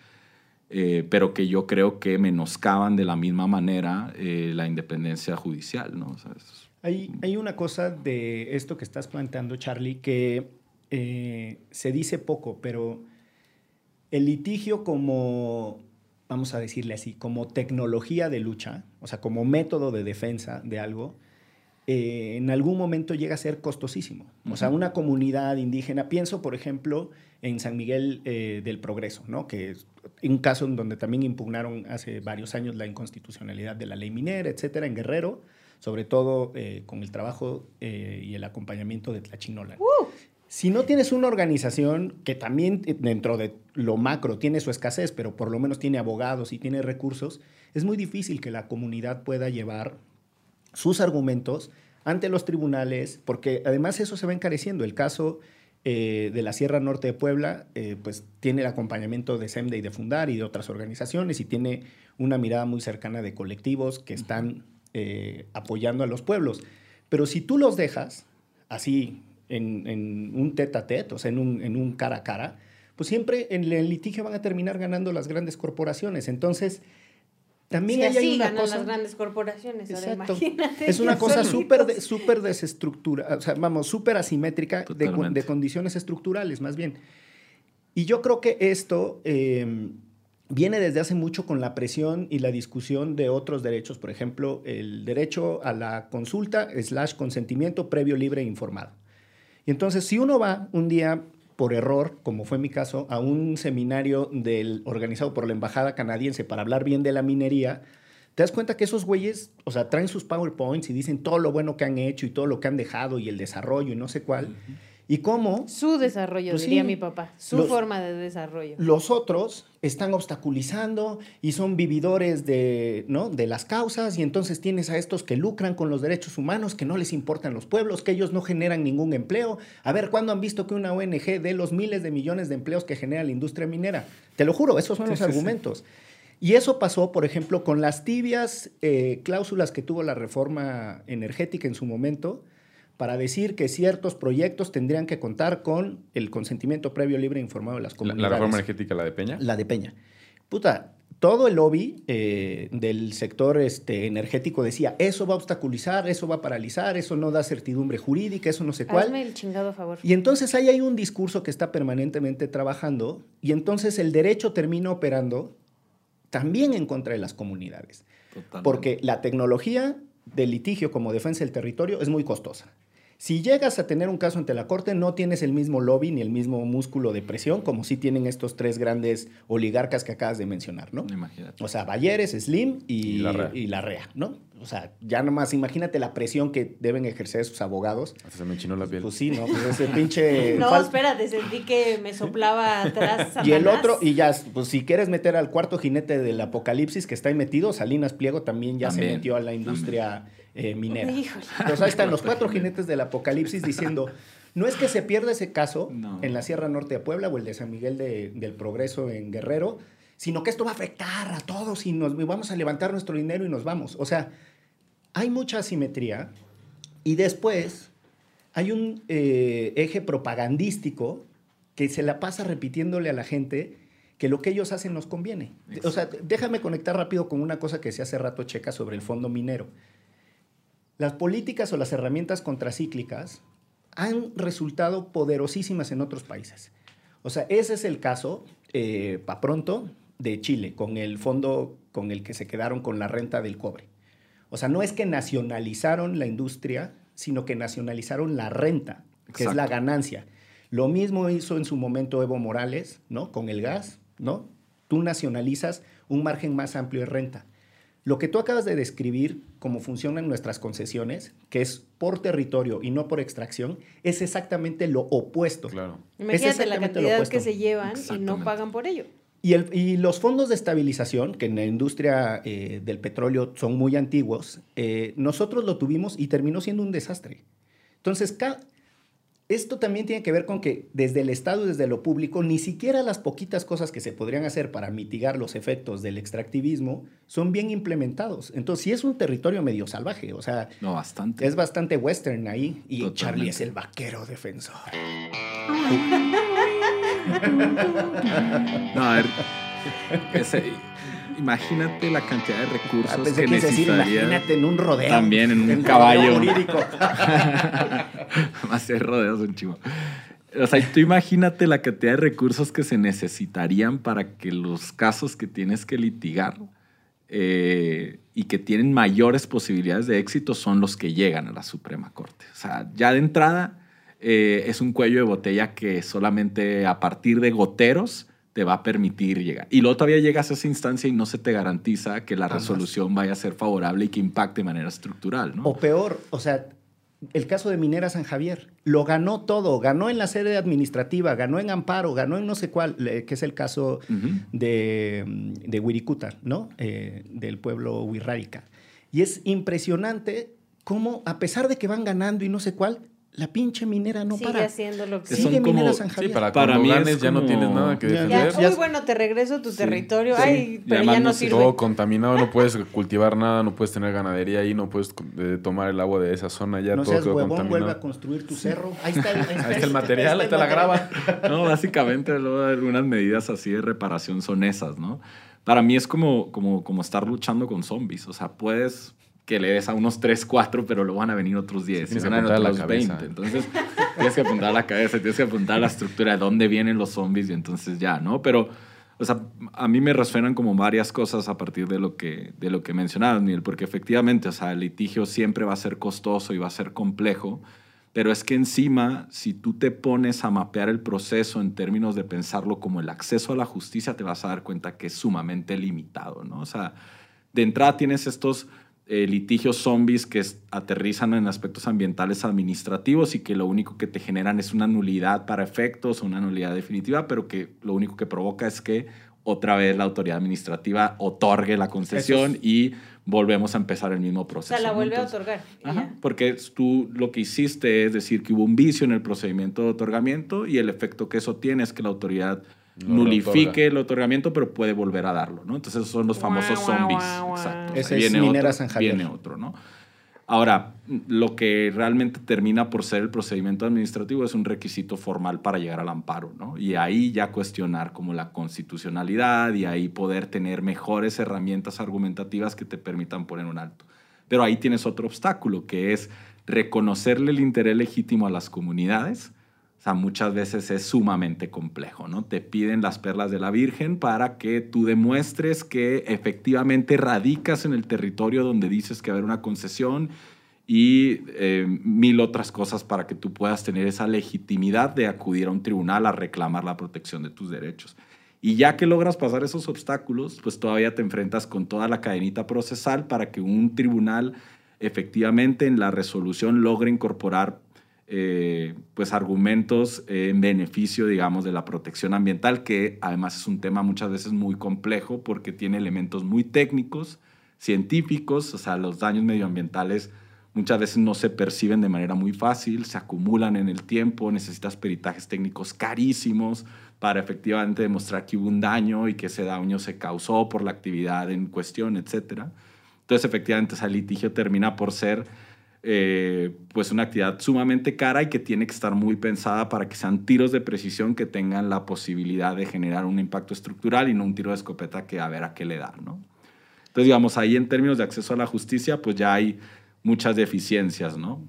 eh, pero que yo creo que menoscaban de la misma manera eh, la independencia judicial, ¿no? Hay, hay una cosa de esto que estás planteando, Charlie, que eh, se dice poco, pero el litigio como, vamos a decirle así, como tecnología de lucha, o sea, como método de defensa de algo, eh, en algún momento llega a ser costosísimo. O sea, una comunidad indígena, pienso, por ejemplo, en San Miguel eh, del Progreso, ¿no? que es un caso en donde también impugnaron hace varios años la inconstitucionalidad de la ley minera, etcétera, en Guerrero, sobre todo eh, con el trabajo eh, y el acompañamiento de Tlachinola. Si no tienes una organización que también dentro de lo macro tiene su escasez, pero por lo menos tiene abogados y tiene recursos, es muy difícil que la comunidad pueda llevar sus argumentos ante los tribunales, porque además eso se va encareciendo. El caso eh, de la Sierra Norte de Puebla, eh, pues tiene el acompañamiento de SEMDE y de Fundar y de otras organizaciones y tiene una mirada muy cercana de colectivos que están eh, apoyando a los pueblos. Pero si tú los dejas así en, un tete a tete, o sea, en un, en un cara a cara, pues siempre en el litigio van a terminar ganando las grandes corporaciones. Entonces, también Si ahí así hay una ganan cosa... las grandes corporaciones. Ahora Exacto. imagínate. Es una cosa súper de- súper desestructura, o sea, vamos, súper asimétrica de, condiciones estructurales, más bien. Y yo creo que esto eh, viene desde hace mucho con la presión y la discusión de otros derechos, por ejemplo, el derecho a la consulta slash consentimiento previo, libre e informado. Y entonces, si uno va un día por error, como fue mi caso, a un seminario del, organizado por la Embajada Canadiense para hablar bien de la minería, te das cuenta que esos güeyes, o sea, traen sus PowerPoints y dicen todo lo bueno que han hecho y todo lo que han dejado y el desarrollo y no sé cuál. Y cómo Su desarrollo, Pues diría sí. mi papá. Su Los- forma de desarrollo. los otros están obstaculizando y son vividores de, ¿no? de las causas y entonces tienes a estos que lucran con los derechos humanos, que no les importan los pueblos, que ellos no generan ningún empleo. A ver, ¿cuándo han visto que una ONG dé los miles de millones de empleos que genera la industria minera? Te lo juro, esos son Sí, los sí, sí. argumentos. Y eso pasó, por ejemplo, con las tibias eh, cláusulas que tuvo la reforma energética en su momento para decir que ciertos proyectos tendrían que contar con el consentimiento previo, libre e informado de las La, comunidades. la reforma energética, la de Peña. La de Peña. Puta, todo el lobby eh, del sector este, energético decía, eso va a obstaculizar, eso va a paralizar, eso no da certidumbre jurídica, eso no sé cuál. Hazme el chingado favor. Y entonces ahí hay un discurso que está permanentemente trabajando y entonces el derecho termina operando también en contra de las comunidades. Totalmente. Porque la tecnología del litigio como defensa del territorio es muy costosa. Si llegas a tener un caso ante la corte, no tienes el mismo lobby ni el mismo músculo de presión como sí tienen estos tres grandes oligarcas que acabas de mencionar, ¿no? Imagínate. O sea, Balleres, Slim y, Y Larrea. y Larrea, ¿no? O sea, ya nomás imagínate la presión que deben ejercer sus abogados. Hasta se me enchinó la piel. Pues sí, ¿no? Pues ese pinche... No, fal- espérate, sentí que me soplaba atrás. y el otro, y ya, pues si quieres meter al cuarto jinete del apocalipsis que está ahí metido, Salinas Pliego también ya se metió a la industria eh, minera. Híjole. Entonces ahí están los cuatro jinetes del apocalipsis diciendo, no es que se pierda ese caso No. en la Sierra Norte de Puebla o el de San Miguel de- del Progreso en Guerrero, sino que esto va a afectar a todos y nos y vamos a levantar nuestro dinero y nos vamos. O sea, hay mucha asimetría y después hay un eh, eje propagandístico que se la pasa repitiéndole a la gente que lo que ellos hacen nos conviene. O sea, déjame conectar rápido con una cosa que se hace rato checa sobre el fondo minero. Las políticas o las herramientas contracíclicas han resultado poderosísimas en otros países. O sea, ese es el caso eh, pa pronto de Chile, con el fondo con el que se quedaron con la renta del cobre. O sea, no es que nacionalizaron la industria, sino que nacionalizaron la renta, que es la ganancia. Lo mismo hizo en su momento Evo Morales, ¿no? Con el gas, ¿no? Tú nacionalizas un margen más amplio de renta. Lo que tú acabas de describir, cómo funcionan nuestras concesiones, que es por territorio y no por extracción, es exactamente lo opuesto. Claro. Imagínate la exactamente lo cantidad que se llevan y no pagan por ello. Y, el- y los fondos de estabilización, que en la industria eh, del petróleo son muy antiguos, eh, nosotros lo tuvimos y terminó siendo un desastre. Entonces, ca- esto también tiene que ver con que desde el Estado y desde lo público, ni siquiera las poquitas cosas que se podrían hacer para mitigar los efectos del extractivismo son bien implementados. Entonces, sí es un territorio medio salvaje, o sea, No, bastante. es bastante western ahí y Totalmente. Charlie es el vaquero defensor. No, a ver. ese- imagínate la cantidad de recursos Ah, pensé que que decir, necesitaría. imagínate en un rodeo. También en un rodeo caballo. jurídico. Hacer rodeos un chivo. O sea, tú imagínate la cantidad de recursos que se necesitarían para que los casos que tienes que litigar eh, y que tienen mayores posibilidades de éxito son los que llegan a la Suprema Corte. O sea, ya de entrada eh, es un cuello de botella que solamente a partir de goteros te va a permitir llegar. Y luego todavía llegas a esa instancia y no se te garantiza que la resolución vaya a ser favorable y que impacte de manera estructural, ¿no? O peor, o sea, el caso de Minera San Javier, lo ganó todo, ganó en la sede administrativa, ganó en amparo, ganó en no sé cuál, que es el caso Ujú. de, mm, de Wirikuta, ¿no? Eh, del pueblo Wirrárica. Y es impresionante cómo, a pesar de que van ganando y no sé cuál, la pinche minera no Sigue para. haciendo lo que Son Sigue como- Minera San Sí, Javier. para, Para cuando mí es ganes ya no como- tienes nada que Ya- defender. Ya, uy, bueno, te regreso a tu territorio. Sí. Ay, Sí. pero ya no sirve. Todo contaminado, no puedes cultivar nada, no puedes tener ganadería ahí, no puedes eh, tomar el agua de esa zona, ya no todo seas huevón, contaminado. vuelve a construir tu cerro. Ahí está, el- Ahí está el material, ahí está la grava. No, básicamente luego algunas medidas así de reparación son esas, ¿no? Para mí es como, como, como estar luchando con zombies. O sea, puedes que le des a unos 3, 4, pero luego van a venir otros 10. Tienes y que van a la otros cabeza. 20. Entonces, tienes que apuntar a la cabeza, tienes que apuntar a la estructura de dónde vienen los zombies y entonces ya, ¿no? Pero, o sea, a mí me resuenan como varias cosas a partir de lo que, de lo que mencionabas, Miguel, porque efectivamente, o sea, el litigio siempre va a ser costoso y va a ser complejo. Pero es que encima, si tú te pones a mapear el proceso en términos de pensarlo como el acceso a la justicia, te vas a dar cuenta que es sumamente limitado, ¿no? O sea, de entrada tienes estos eh, litigios zombies que aterrizan en aspectos ambientales administrativos y que lo único que te generan es una nulidad para efectos, una nulidad definitiva, pero que lo único que provoca es que otra vez la autoridad administrativa otorgue la concesión y volvemos a empezar el mismo O proceso. sea, la vuelve a otorgar. Ajá, porque tú lo que hiciste es decir que hubo un vicio en el procedimiento de otorgamiento y el efecto que eso tiene es que la autoridad No nulifique el otorgamiento, pero puede volver a darlo, ¿no? Entonces esos son los famosos zombies. Exacto. Ese es viene Minera otro, San Javier. Viene otro, ¿no? Ahora, lo que realmente termina por ser el procedimiento administrativo es un requisito formal para llegar al amparo, ¿no? Y ahí ya cuestionar como la constitucionalidad y ahí poder tener mejores herramientas argumentativas que te permitan poner un alto. Pero ahí tienes otro obstáculo, que es reconocerle el interés legítimo a las comunidades. O sea, muchas veces es sumamente complejo, ¿no? Te piden las perlas de la Virgen para que tú demuestres que efectivamente radicas en el territorio donde dices que va haber una concesión y eh, mil otras cosas para que tú puedas tener esa legitimidad de acudir a un tribunal a reclamar la protección de tus derechos. Y ya que logras pasar esos obstáculos, pues todavía te enfrentas con toda la cadenita procesal para que un tribunal efectivamente en la resolución logre incorporar eh, pues argumentos en beneficio, digamos, de la protección ambiental, que además es un tema muchas veces muy complejo porque tiene elementos muy técnicos, científicos, o sea, los daños medioambientales muchas veces no se perciben de manera muy fácil, se acumulan en el tiempo, necesitas peritajes técnicos carísimos para efectivamente demostrar que hubo un daño y que ese daño se causó por la actividad en cuestión, etc. Entonces, efectivamente, ese litigio termina por ser eh, pues una actividad sumamente cara y que tiene que estar muy pensada para que sean tiros de precisión que tengan la posibilidad de generar un impacto estructural y no un tiro de escopeta que a ver a qué le da, ¿no? Entonces, digamos, ahí en términos de acceso a la justicia, pues ya hay muchas deficiencias, ¿no?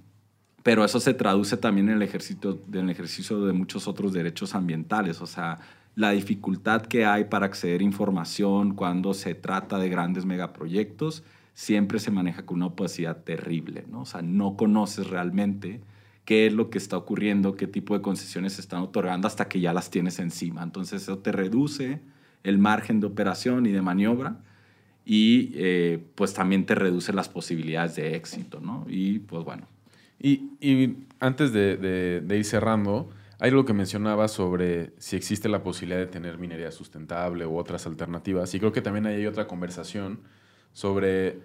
Pero eso se traduce también en el ejercicio, en el ejercicio de muchos otros derechos ambientales. O sea, la dificultad que hay para acceder a información cuando se trata de grandes megaproyectos, siempre se maneja con una opacidad terrible, ¿no? O sea, no conoces realmente qué es lo que está ocurriendo, qué tipo de concesiones se están otorgando hasta que ya las tienes encima. Entonces eso te reduce el margen de operación y de maniobra y eh, pues también te reduce las posibilidades de éxito, ¿no? Y pues bueno. Y, y antes de, de, de ir cerrando, hay algo que mencionaba sobre si existe la posibilidad de tener minería sustentable u otras alternativas. Y creo que también hay otra conversación sobre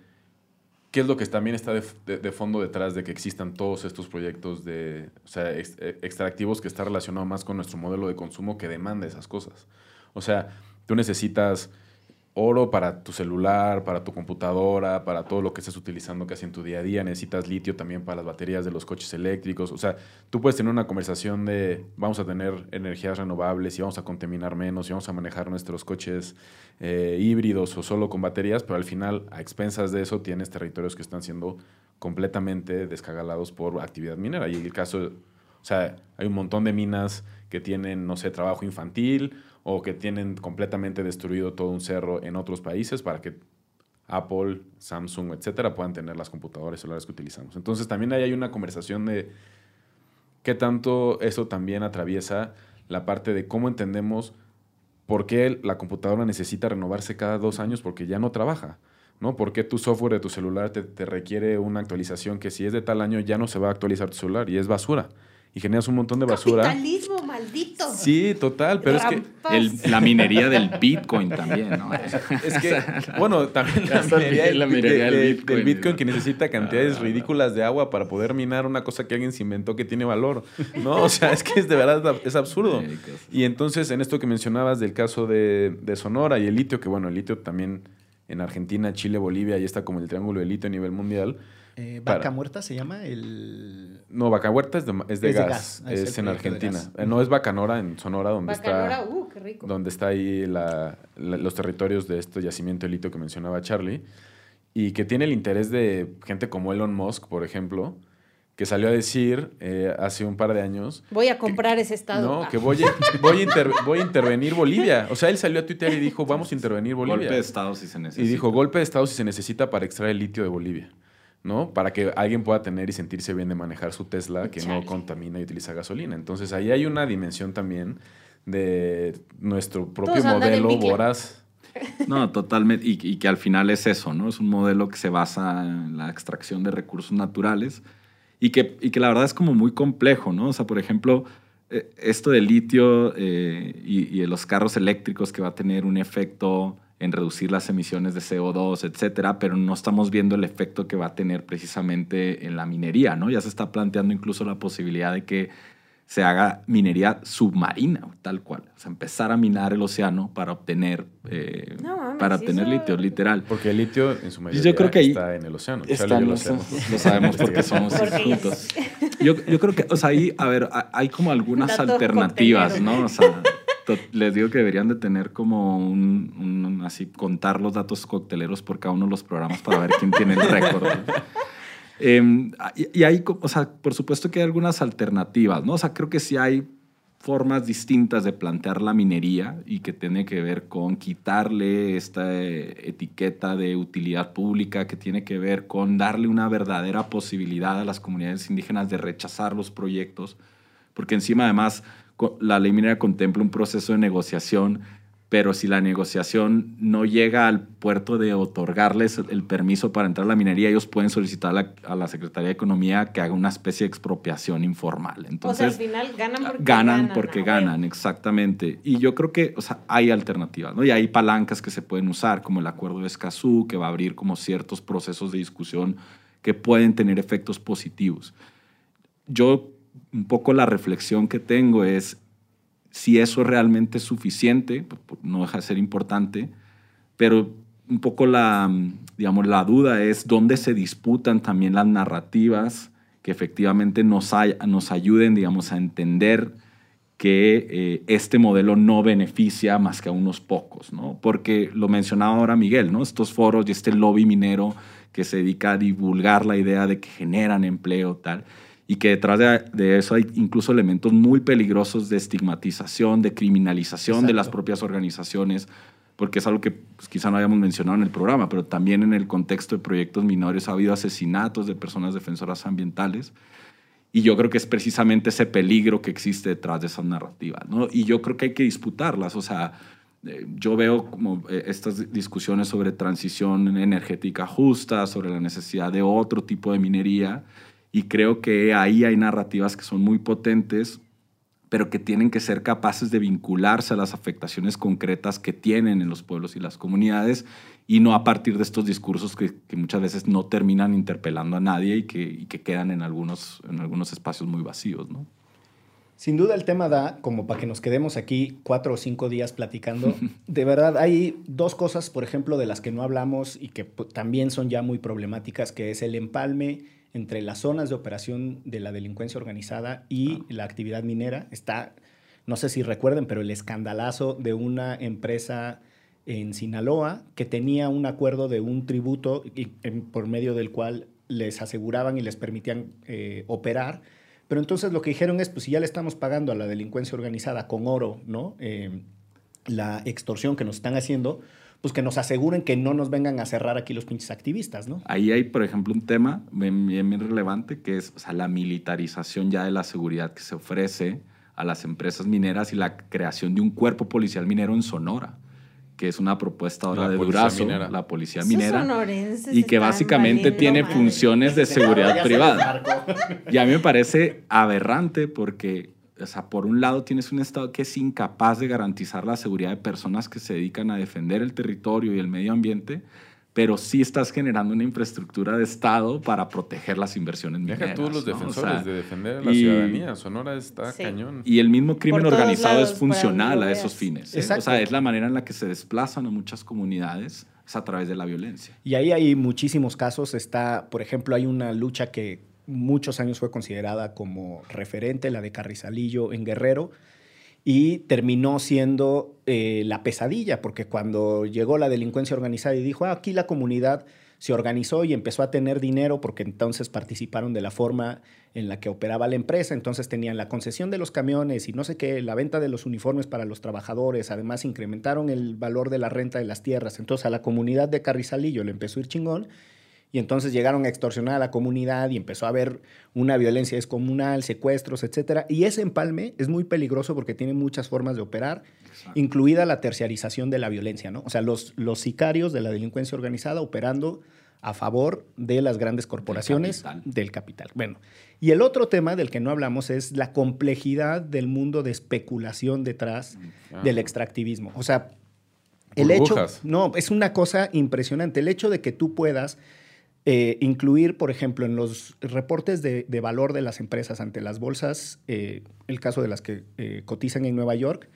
qué es lo que también está de, de, fondo detrás de que existan todos estos proyectos de, o sea, ex, extractivos que está relacionado más con nuestro modelo de consumo que demanda esas cosas. O sea, tú necesitas oro para tu celular, para tu computadora, para todo lo que estés utilizando casi en tu día a día. Necesitas litio también para las baterías de los coches eléctricos. O sea, tú puedes tener una conversación de vamos a tener energías renovables y vamos a contaminar menos y vamos a manejar nuestros coches eh, híbridos o solo con baterías, pero al final, a expensas de eso, tienes territorios que están siendo completamente descagalados por actividad minera. Y el caso, o sea, hay un montón de minas que tienen, no sé, trabajo infantil o que tienen completamente destruido todo un cerro en otros países para que Apple, Samsung, etcétera, puedan tener las computadoras celulares que utilizamos. Entonces también ahí hay una conversación de qué tanto eso también atraviesa la parte de cómo entendemos por qué la computadora necesita renovarse cada dos años porque ya no trabaja. ¿no? ¿Por qué tu software de tu celular te, te requiere una actualización que si es de tal año ya no se va a actualizar tu celular y es basura? Y generas un montón de basura. Capitalismo, maldito. Sí, total, pero es que... El, la minería del Bitcoin también, ¿no? es que, bueno, también la minería, la minería de, del, de, Bitcoin, del Bitcoin que necesita cantidades ridículas de agua para poder minar una cosa que alguien se inventó que tiene valor, ¿no? O sea, es que es de verdad, es absurdo. Y entonces, en esto que mencionabas del caso de, de Sonora y el litio, que bueno, el litio también en Argentina, Chile, Bolivia, ahí está como el triángulo de litio a nivel mundial, eh, Vaca para... Muerta se llama el. No, Vaca Muerta es de, es de, es gas. de gas. Ah, es, es en Argentina. Eh, no es Bacanora en Sonora, donde Bacanora, está. Uh, qué rico. Donde está ahí la, la, los territorios de este yacimiento de litio que mencionaba Charlie. Y que tiene el interés de gente como Elon Musk, por ejemplo, que salió a decir eh, hace un par de años. Voy a comprar que, ese estado. No, que voy a, voy, a inter, voy a intervenir Bolivia. O sea, él salió a Twitter y dijo, vamos a intervenir Bolivia. Golpe de Estado si se necesita. Y dijo, golpe de Estado si se necesita para extraer el litio de Bolivia. ¿No? Para que alguien pueda tener y sentirse bien de manejar su Tesla que Chale. no contamina y utiliza gasolina. Entonces ahí hay una dimensión también de nuestro propio modelo voraz. No, totalmente. Y, y, que al final es eso, ¿no? Es un modelo que se basa en la extracción de recursos naturales y que, y que la verdad es como muy complejo, ¿no? O sea, por ejemplo, eh, esto del litio eh, y, y de los carros eléctricos que va a tener un efecto en reducir las emisiones de CO2, etcétera, pero no estamos viendo el efecto que va a tener precisamente en la minería, ¿no? Ya se está planteando incluso la posibilidad de que se haga minería submarina, tal cual. O sea, empezar a minar el océano para obtener, eh, no, mames, para obtener eso... litio, literal. Porque el litio en su mayoría yo creo que ahí está en el océano. Está en lo, lo sabemos porque somos juntos. Yo, yo creo que, o sea, ahí, a ver, hay como algunas Dato alternativas. ¿no? O sea, les digo que deberían de tener como un, un, así, contar los datos cocteleros por cada uno de los programas para ver quién tiene el récord. Eh, y, y hay, o sea, por supuesto que hay algunas alternativas, ¿no? O sea, creo que sí hay formas distintas de plantear la minería y que tiene que ver con quitarle esta eh, etiqueta de utilidad pública, que tiene que ver con darle una verdadera posibilidad a las comunidades indígenas de rechazar los proyectos, porque encima además la ley minera contempla un proceso de negociación pero si la negociación no llega al puerto de otorgarles el permiso para entrar a la minería, ellos pueden solicitar a la, a la Secretaría de Economía que haga una especie de expropiación informal. Entonces, o sea, al final ganan porque ganan. ganan porque ganan, exactamente. Y yo creo que o sea, hay alternativas, ¿no? Y hay palancas que se pueden usar, como el acuerdo de Escazú, que va a abrir como ciertos procesos de discusión que pueden tener efectos positivos. Yo, un poco la reflexión que tengo es, si eso realmente es suficiente, no deja de ser importante, pero un poco la, digamos, la duda es dónde se disputan también las narrativas que efectivamente nos, hay, nos ayuden, digamos, a entender que eh, este modelo no beneficia más que a unos pocos, ¿no? Porque lo mencionaba ahora Miguel, ¿no? Estos foros y este lobby minero que se dedica a divulgar la idea de que generan empleo, tal. Y que detrás de, de eso hay incluso elementos muy peligrosos de estigmatización, de criminalización de las Exacto. propias organizaciones, porque es algo que pues, quizá no habíamos mencionado en el programa, pero también en el contexto de proyectos minores ha habido asesinatos de personas defensoras ambientales. Y yo creo que es precisamente ese peligro que existe detrás de esas narrativas, ¿no? Y yo creo que hay que disputarlas, o sea, eh, yo veo como eh, estas discusiones sobre transición energética justa, sobre la necesidad de otro tipo de minería, y creo que ahí hay narrativas que son muy potentes, pero que tienen que ser capaces de vincularse a las afectaciones concretas que tienen en los pueblos y las comunidades y no a partir de estos discursos que, que muchas veces no terminan interpelando a nadie y que, y que quedan en algunos, en algunos espacios muy vacíos. ¿no? Sin duda el tema da como para que nos quedemos aquí cuatro o cinco días platicando. De verdad, hay dos cosas, por ejemplo, de las que no hablamos y que también son ya muy problemáticas, que es el empalme entre las zonas de operación de la delincuencia organizada y la actividad minera. Está, no sé si recuerden, pero el escandalazo de una empresa en Sinaloa que tenía un acuerdo de un tributo y- en- por medio del cual les aseguraban y les permitían eh, operar. Pero entonces lo que dijeron es, pues si ya le estamos pagando a la delincuencia organizada con oro, ¿no? Eh, la extorsión que nos están haciendo, pues que nos aseguren que no nos vengan a cerrar aquí los pinches activistas, ¿no? Ahí hay, por ejemplo, un tema bien, bien, bien relevante que es o sea, la militarización ya de la seguridad que se ofrece a las empresas mineras y la creación de un cuerpo policial minero en Sonora, que es una propuesta ahora La de Durazo, minera. la policía minera, y que básicamente tiene madre. funciones de seguridad privada. Y a mí me parece aberrante porque, o sea, por un lado tienes un Estado que es incapaz de garantizar la seguridad de personas que se dedican a defender el territorio y el medio ambiente, pero sí estás generando una infraestructura de Estado para proteger las inversiones mineras. Deja tú los ¿no? O defensores sea, de defender a la y- ciudanía. Sonora está Sí. cañón. Y el mismo crimen organizado lados, es funcional a esos fines. ¿eh? Exacto. O sea, es la manera en la que se desplazan a muchas comunidades, es a través de la violencia. Y ahí hay muchísimos casos. Está, por ejemplo, hay una lucha que muchos años fue considerada como referente, la de Carrizalillo en Guerrero, y terminó siendo eh, la pesadilla, porque cuando llegó la delincuencia organizada y dijo, "Ah, aquí la comunidad se organizó y empezó a tener dinero porque entonces participaron de la forma en la que operaba la empresa, entonces tenían la concesión de los camiones y no sé qué, la venta de los uniformes para los trabajadores, además incrementaron el valor de la renta de las tierras, entonces a la comunidad de Carrizalillo le empezó a ir chingón y entonces llegaron a extorsionar a la comunidad y empezó a haber una violencia descomunal, secuestros, etcétera. Y ese empalme es muy peligroso porque tiene muchas formas de operar, incluida la terciarización de la violencia, ¿no? O sea, los, los sicarios de la delincuencia organizada operando a favor de las grandes corporaciones capital. del capital. Bueno, y el otro tema del que no hablamos es la complejidad del mundo de especulación detrás Ah. del extractivismo. O sea, el hecho, no, es una cosa impresionante. El hecho de que tú puedas eh, incluir, por ejemplo, en los reportes de, valor de las empresas ante las bolsas, eh, el caso de las que eh, cotizan en Nueva York,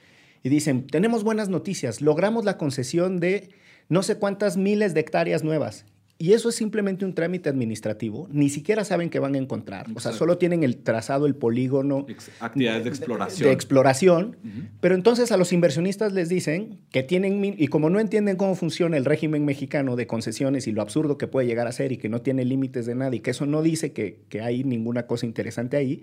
y dicen, tenemos buenas noticias, logramos la concesión de no sé cuántas miles de hectáreas nuevas. Y eso es simplemente un trámite administrativo, ni siquiera saben qué van a encontrar. O sea, solo tienen el trazado, el polígono, Actividades de exploración. de exploración, pero entonces a los inversionistas les dicen que tienen, y como no entienden cómo funciona el régimen mexicano de concesiones y lo absurdo que puede llegar a ser y que no tiene límites de nada y que eso no dice que, que hay ninguna cosa interesante ahí,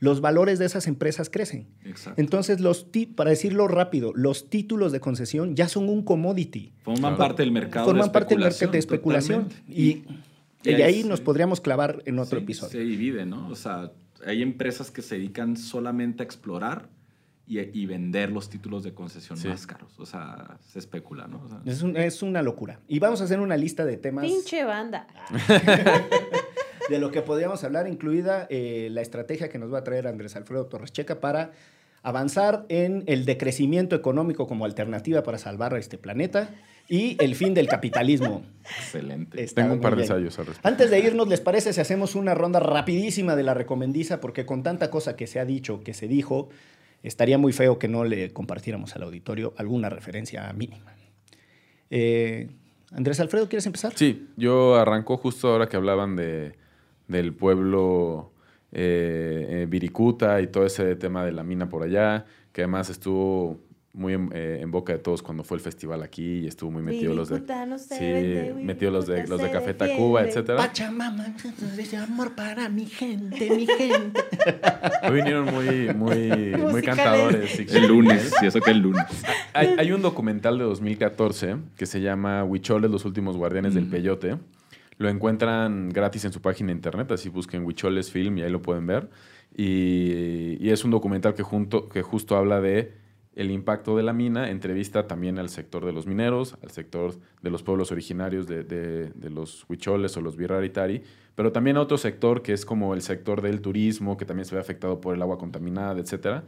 los valores de esas empresas crecen. Exacto. Entonces, los ti- para decirlo rápido, los títulos de concesión ya son un commodity. Forman Claro. parte del mercado Forman de parte del mercado de especulación. totalmente. Y, y, y ahí ahí nos se- podríamos clavar en otro Sí, episodio. Se divide, ¿no? O sea, hay empresas que se dedican solamente a explorar y, y vender los títulos de concesión Sí. más caros. O sea, se especula, ¿no? O sea, Es, un- es una locura. Y vamos a hacer una lista de temas Pinche banda. de lo que podríamos hablar, incluida eh, la estrategia que nos va a traer Andrés Alfredo Torres Checa para avanzar en el decrecimiento económico como alternativa para salvar a este planeta y el fin del capitalismo. excelente. Está Tengo un par de bien. ensayos al respecto. Antes de irnos, ¿les parece si hacemos una ronda rapidísima de la recomendiza? Porque con tanta cosa que se ha dicho, que se dijo, estaría muy feo que no le compartiéramos al auditorio alguna referencia mínima. Eh, Andrés Alfredo, ¿quieres empezar? Sí, yo arrancó justo ahora que hablaban de, del pueblo eh, eh, Viricuta y todo ese tema de la mina por allá, que además estuvo muy en, eh, en boca de todos cuando fue el festival aquí y estuvo muy metido los de no se sí, vende, metido los de los de Café defiende. Tacuba, etcétera. Pachamama, amor para mi gente, mi gente. Hoy vinieron muy muy muy cantadores. El lunes, y eso que el lunes. Hay, hay un documental de 2014 que se llama Huicholes, los últimos guardianes del peyote. Lo encuentran gratis en su página de internet, así busquen Huicholes Film y ahí lo pueden ver. Y, y es un documental que, junto, que justo habla de el impacto de la mina, entrevista también al sector de los mineros, al sector de los pueblos originarios de, de- de los huicholes o los birraritari, pero también a otro sector que es como el sector del turismo, que también se ve afectado por el agua contaminada, etcétera.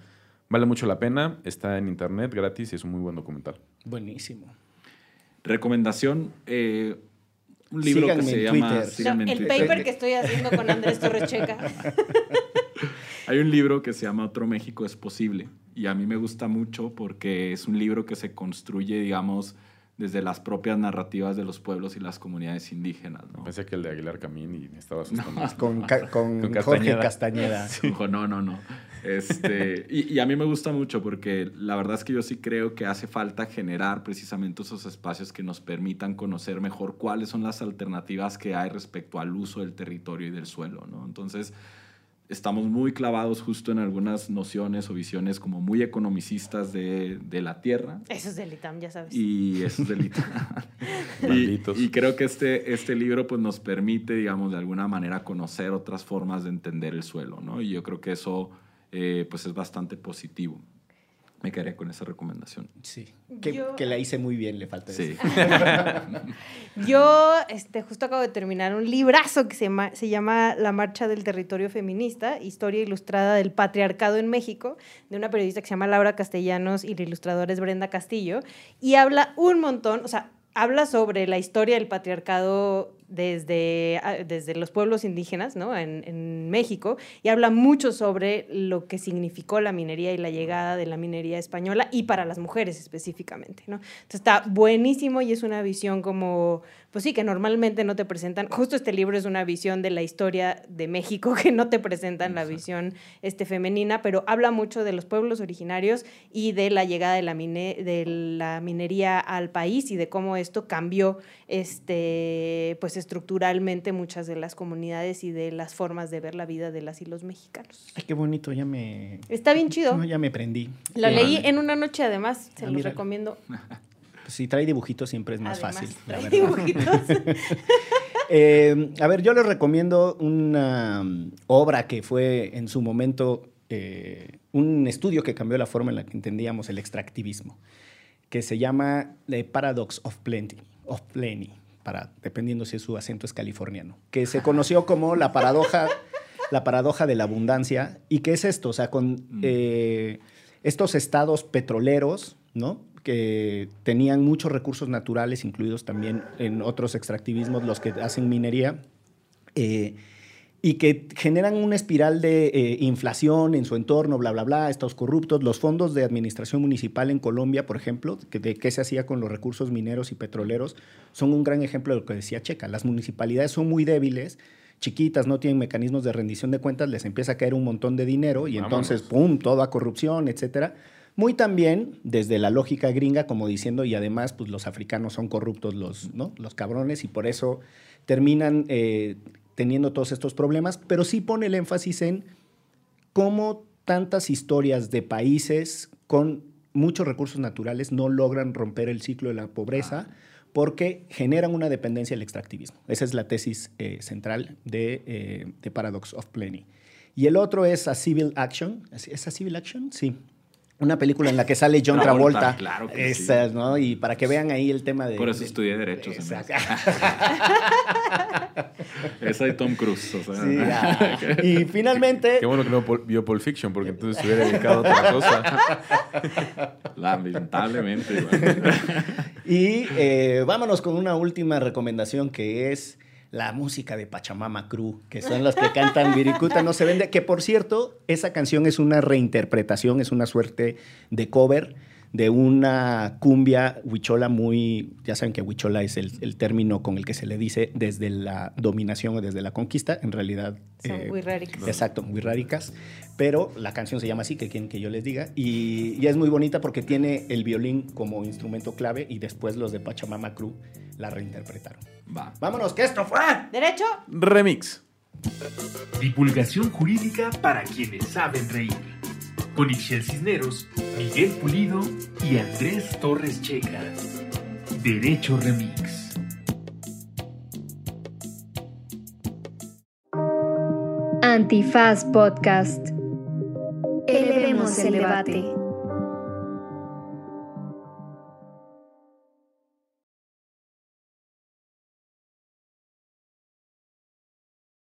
Vale mucho la pena, está en internet gratis y es un muy buen documental. Buenísimo. Recomendación, eh, un libro Síganme que se en llama... Twitter. No, síganme en el Twitter. paper que estoy haciendo con Andrés Torres Checa. Hay un libro que se llama Otro México es posible y a mí me gusta mucho porque es un libro que se construye, digamos, desde las propias narrativas de los pueblos y las comunidades indígenas, ¿no? Pensé que el de Aguilar Camín y me estaba asustando. Con, ca- con Con Jorge Castañeda. Castañeda. No, no, no. Este, y, y a mí me gusta mucho porque la verdad es que yo sí creo que hace falta generar precisamente esos espacios que nos permitan conocer mejor cuáles son las alternativas que hay respecto al uso del territorio y del suelo, ¿no? Entonces, estamos muy clavados justo en algunas nociones o visiones como muy economicistas de, de la tierra. Eso es del ITAM, ya sabes. Y eso es delito. y, Malditos. y creo que este, este libro pues, nos permite, digamos, de alguna manera conocer otras formas de entender el suelo, ¿no? Y yo creo que eso eh, pues es bastante positivo. Me quedaría con esa recomendación. Sí. Que, Yo- que la hice muy bien, le falta Sí. eso. Yo este, justo acabo de terminar un librazo que se llama, se llama La Marcha del Territorio Feminista, Historia Ilustrada del Patriarcado en México, de una periodista que se llama Laura Castellanos y la ilustradora es Brenda Castillo, y habla un montón, o sea, habla sobre la historia del patriarcado desde, ah, desde los pueblos indígenas ¿no? en, en México y habla mucho sobre lo que significó la minería y la llegada de la minería española y para las mujeres específicamente. ¿no? Entonces está buenísimo y es una visión como, pues sí, que normalmente no te presentan. Justo este libro es una visión de la historia de México que no te presentan la visión este, femenina, pero habla mucho de los pueblos originarios y de la llegada de la, mine- de la minería al país y de cómo esto cambió este, pues estructuralmente muchas de las comunidades y de las formas de ver la vida de las y los mexicanos. Ay, qué bonito, ya me... Está bien chido. No, ya me prendí. Lo Sí. leí en una noche además, se Ah, los mira. recomiendo. Pues si trae dibujitos siempre es más Además, fácil. trae dibujitos. Eh, a ver, yo les recomiendo una um, obra que fue en su momento eh, un estudio que cambió la forma en la que entendíamos el extractivismo, que se llama The Paradox of Plenty, of Plenty, para, dependiendo si su acento es californiano, que se conoció como la paradoja, la paradoja de la abundancia. ¿Y qué es esto? O sea, con eh, estos estados petroleros, ¿no? que tenían muchos recursos naturales, incluidos también en otros extractivismos, los que hacen minería, eh, y que generan una espiral de eh, inflación en su entorno, bla, bla, bla, estos corruptos. Los fondos de administración municipal en Colombia, por ejemplo, que de qué se hacía con los recursos mineros y petroleros, son un gran ejemplo de lo que decía Checa. Las municipalidades son muy débiles, chiquitas, no tienen mecanismos de rendición de cuentas, les empieza a caer un montón de dinero y Vámonos. entonces, ¡pum!, toda corrupción, etcétera. Muy también desde la lógica gringa, como diciendo, y además, pues los africanos son corruptos, los, ¿no? los cabrones, y por eso terminan eh, teniendo todos estos problemas, pero sí pone el énfasis en cómo tantas historias de países con muchos recursos naturales no logran romper el ciclo de la pobreza porque generan una dependencia del extractivismo. Esa es la tesis eh, central de, eh, de Paradox of Plenty. Y el otro es A Civil Action. ¿Es es A Civil Action? Sí. Una película en la que sale John Travolta, Travolta. claro que sí. Esa, ¿no? Y para que vean ahí el tema de... Por eso de- estudié Derecho. Exacto. Esa de Tom Cruise. O sea, Sí, ah. Y finalmente... Qué bueno que no vio Pulp Fiction, porque entonces se hubiera dedicado a otra cosa. Lamentablemente. igual. Y eh, vámonos con una última recomendación que es la música de Pachamama Crew, que son los que cantan Viricuta no se vende, que por cierto, esa canción es una reinterpretación, es una suerte de cover de una cumbia huichola muy, ya saben que huichola es el, el término con el que se le dice desde la dominación o desde la conquista, en realidad... Son wixárikas. Exacto, muy ráricas, pero la canción se llama así, que quieren que yo les diga, y, y es muy bonita porque tiene el violín como instrumento clave y después los de Pachamama Crew la reinterpretaron. Va. Vámonos, que esto fue... ¿Derecho? Remix. Divulgación jurídica para quienes saben reír. Con Ixel Cisneros, Miguel Pulido y Andrés Torres Checa. Derecho Remix. Antifaz Podcast. Elevemos el debate.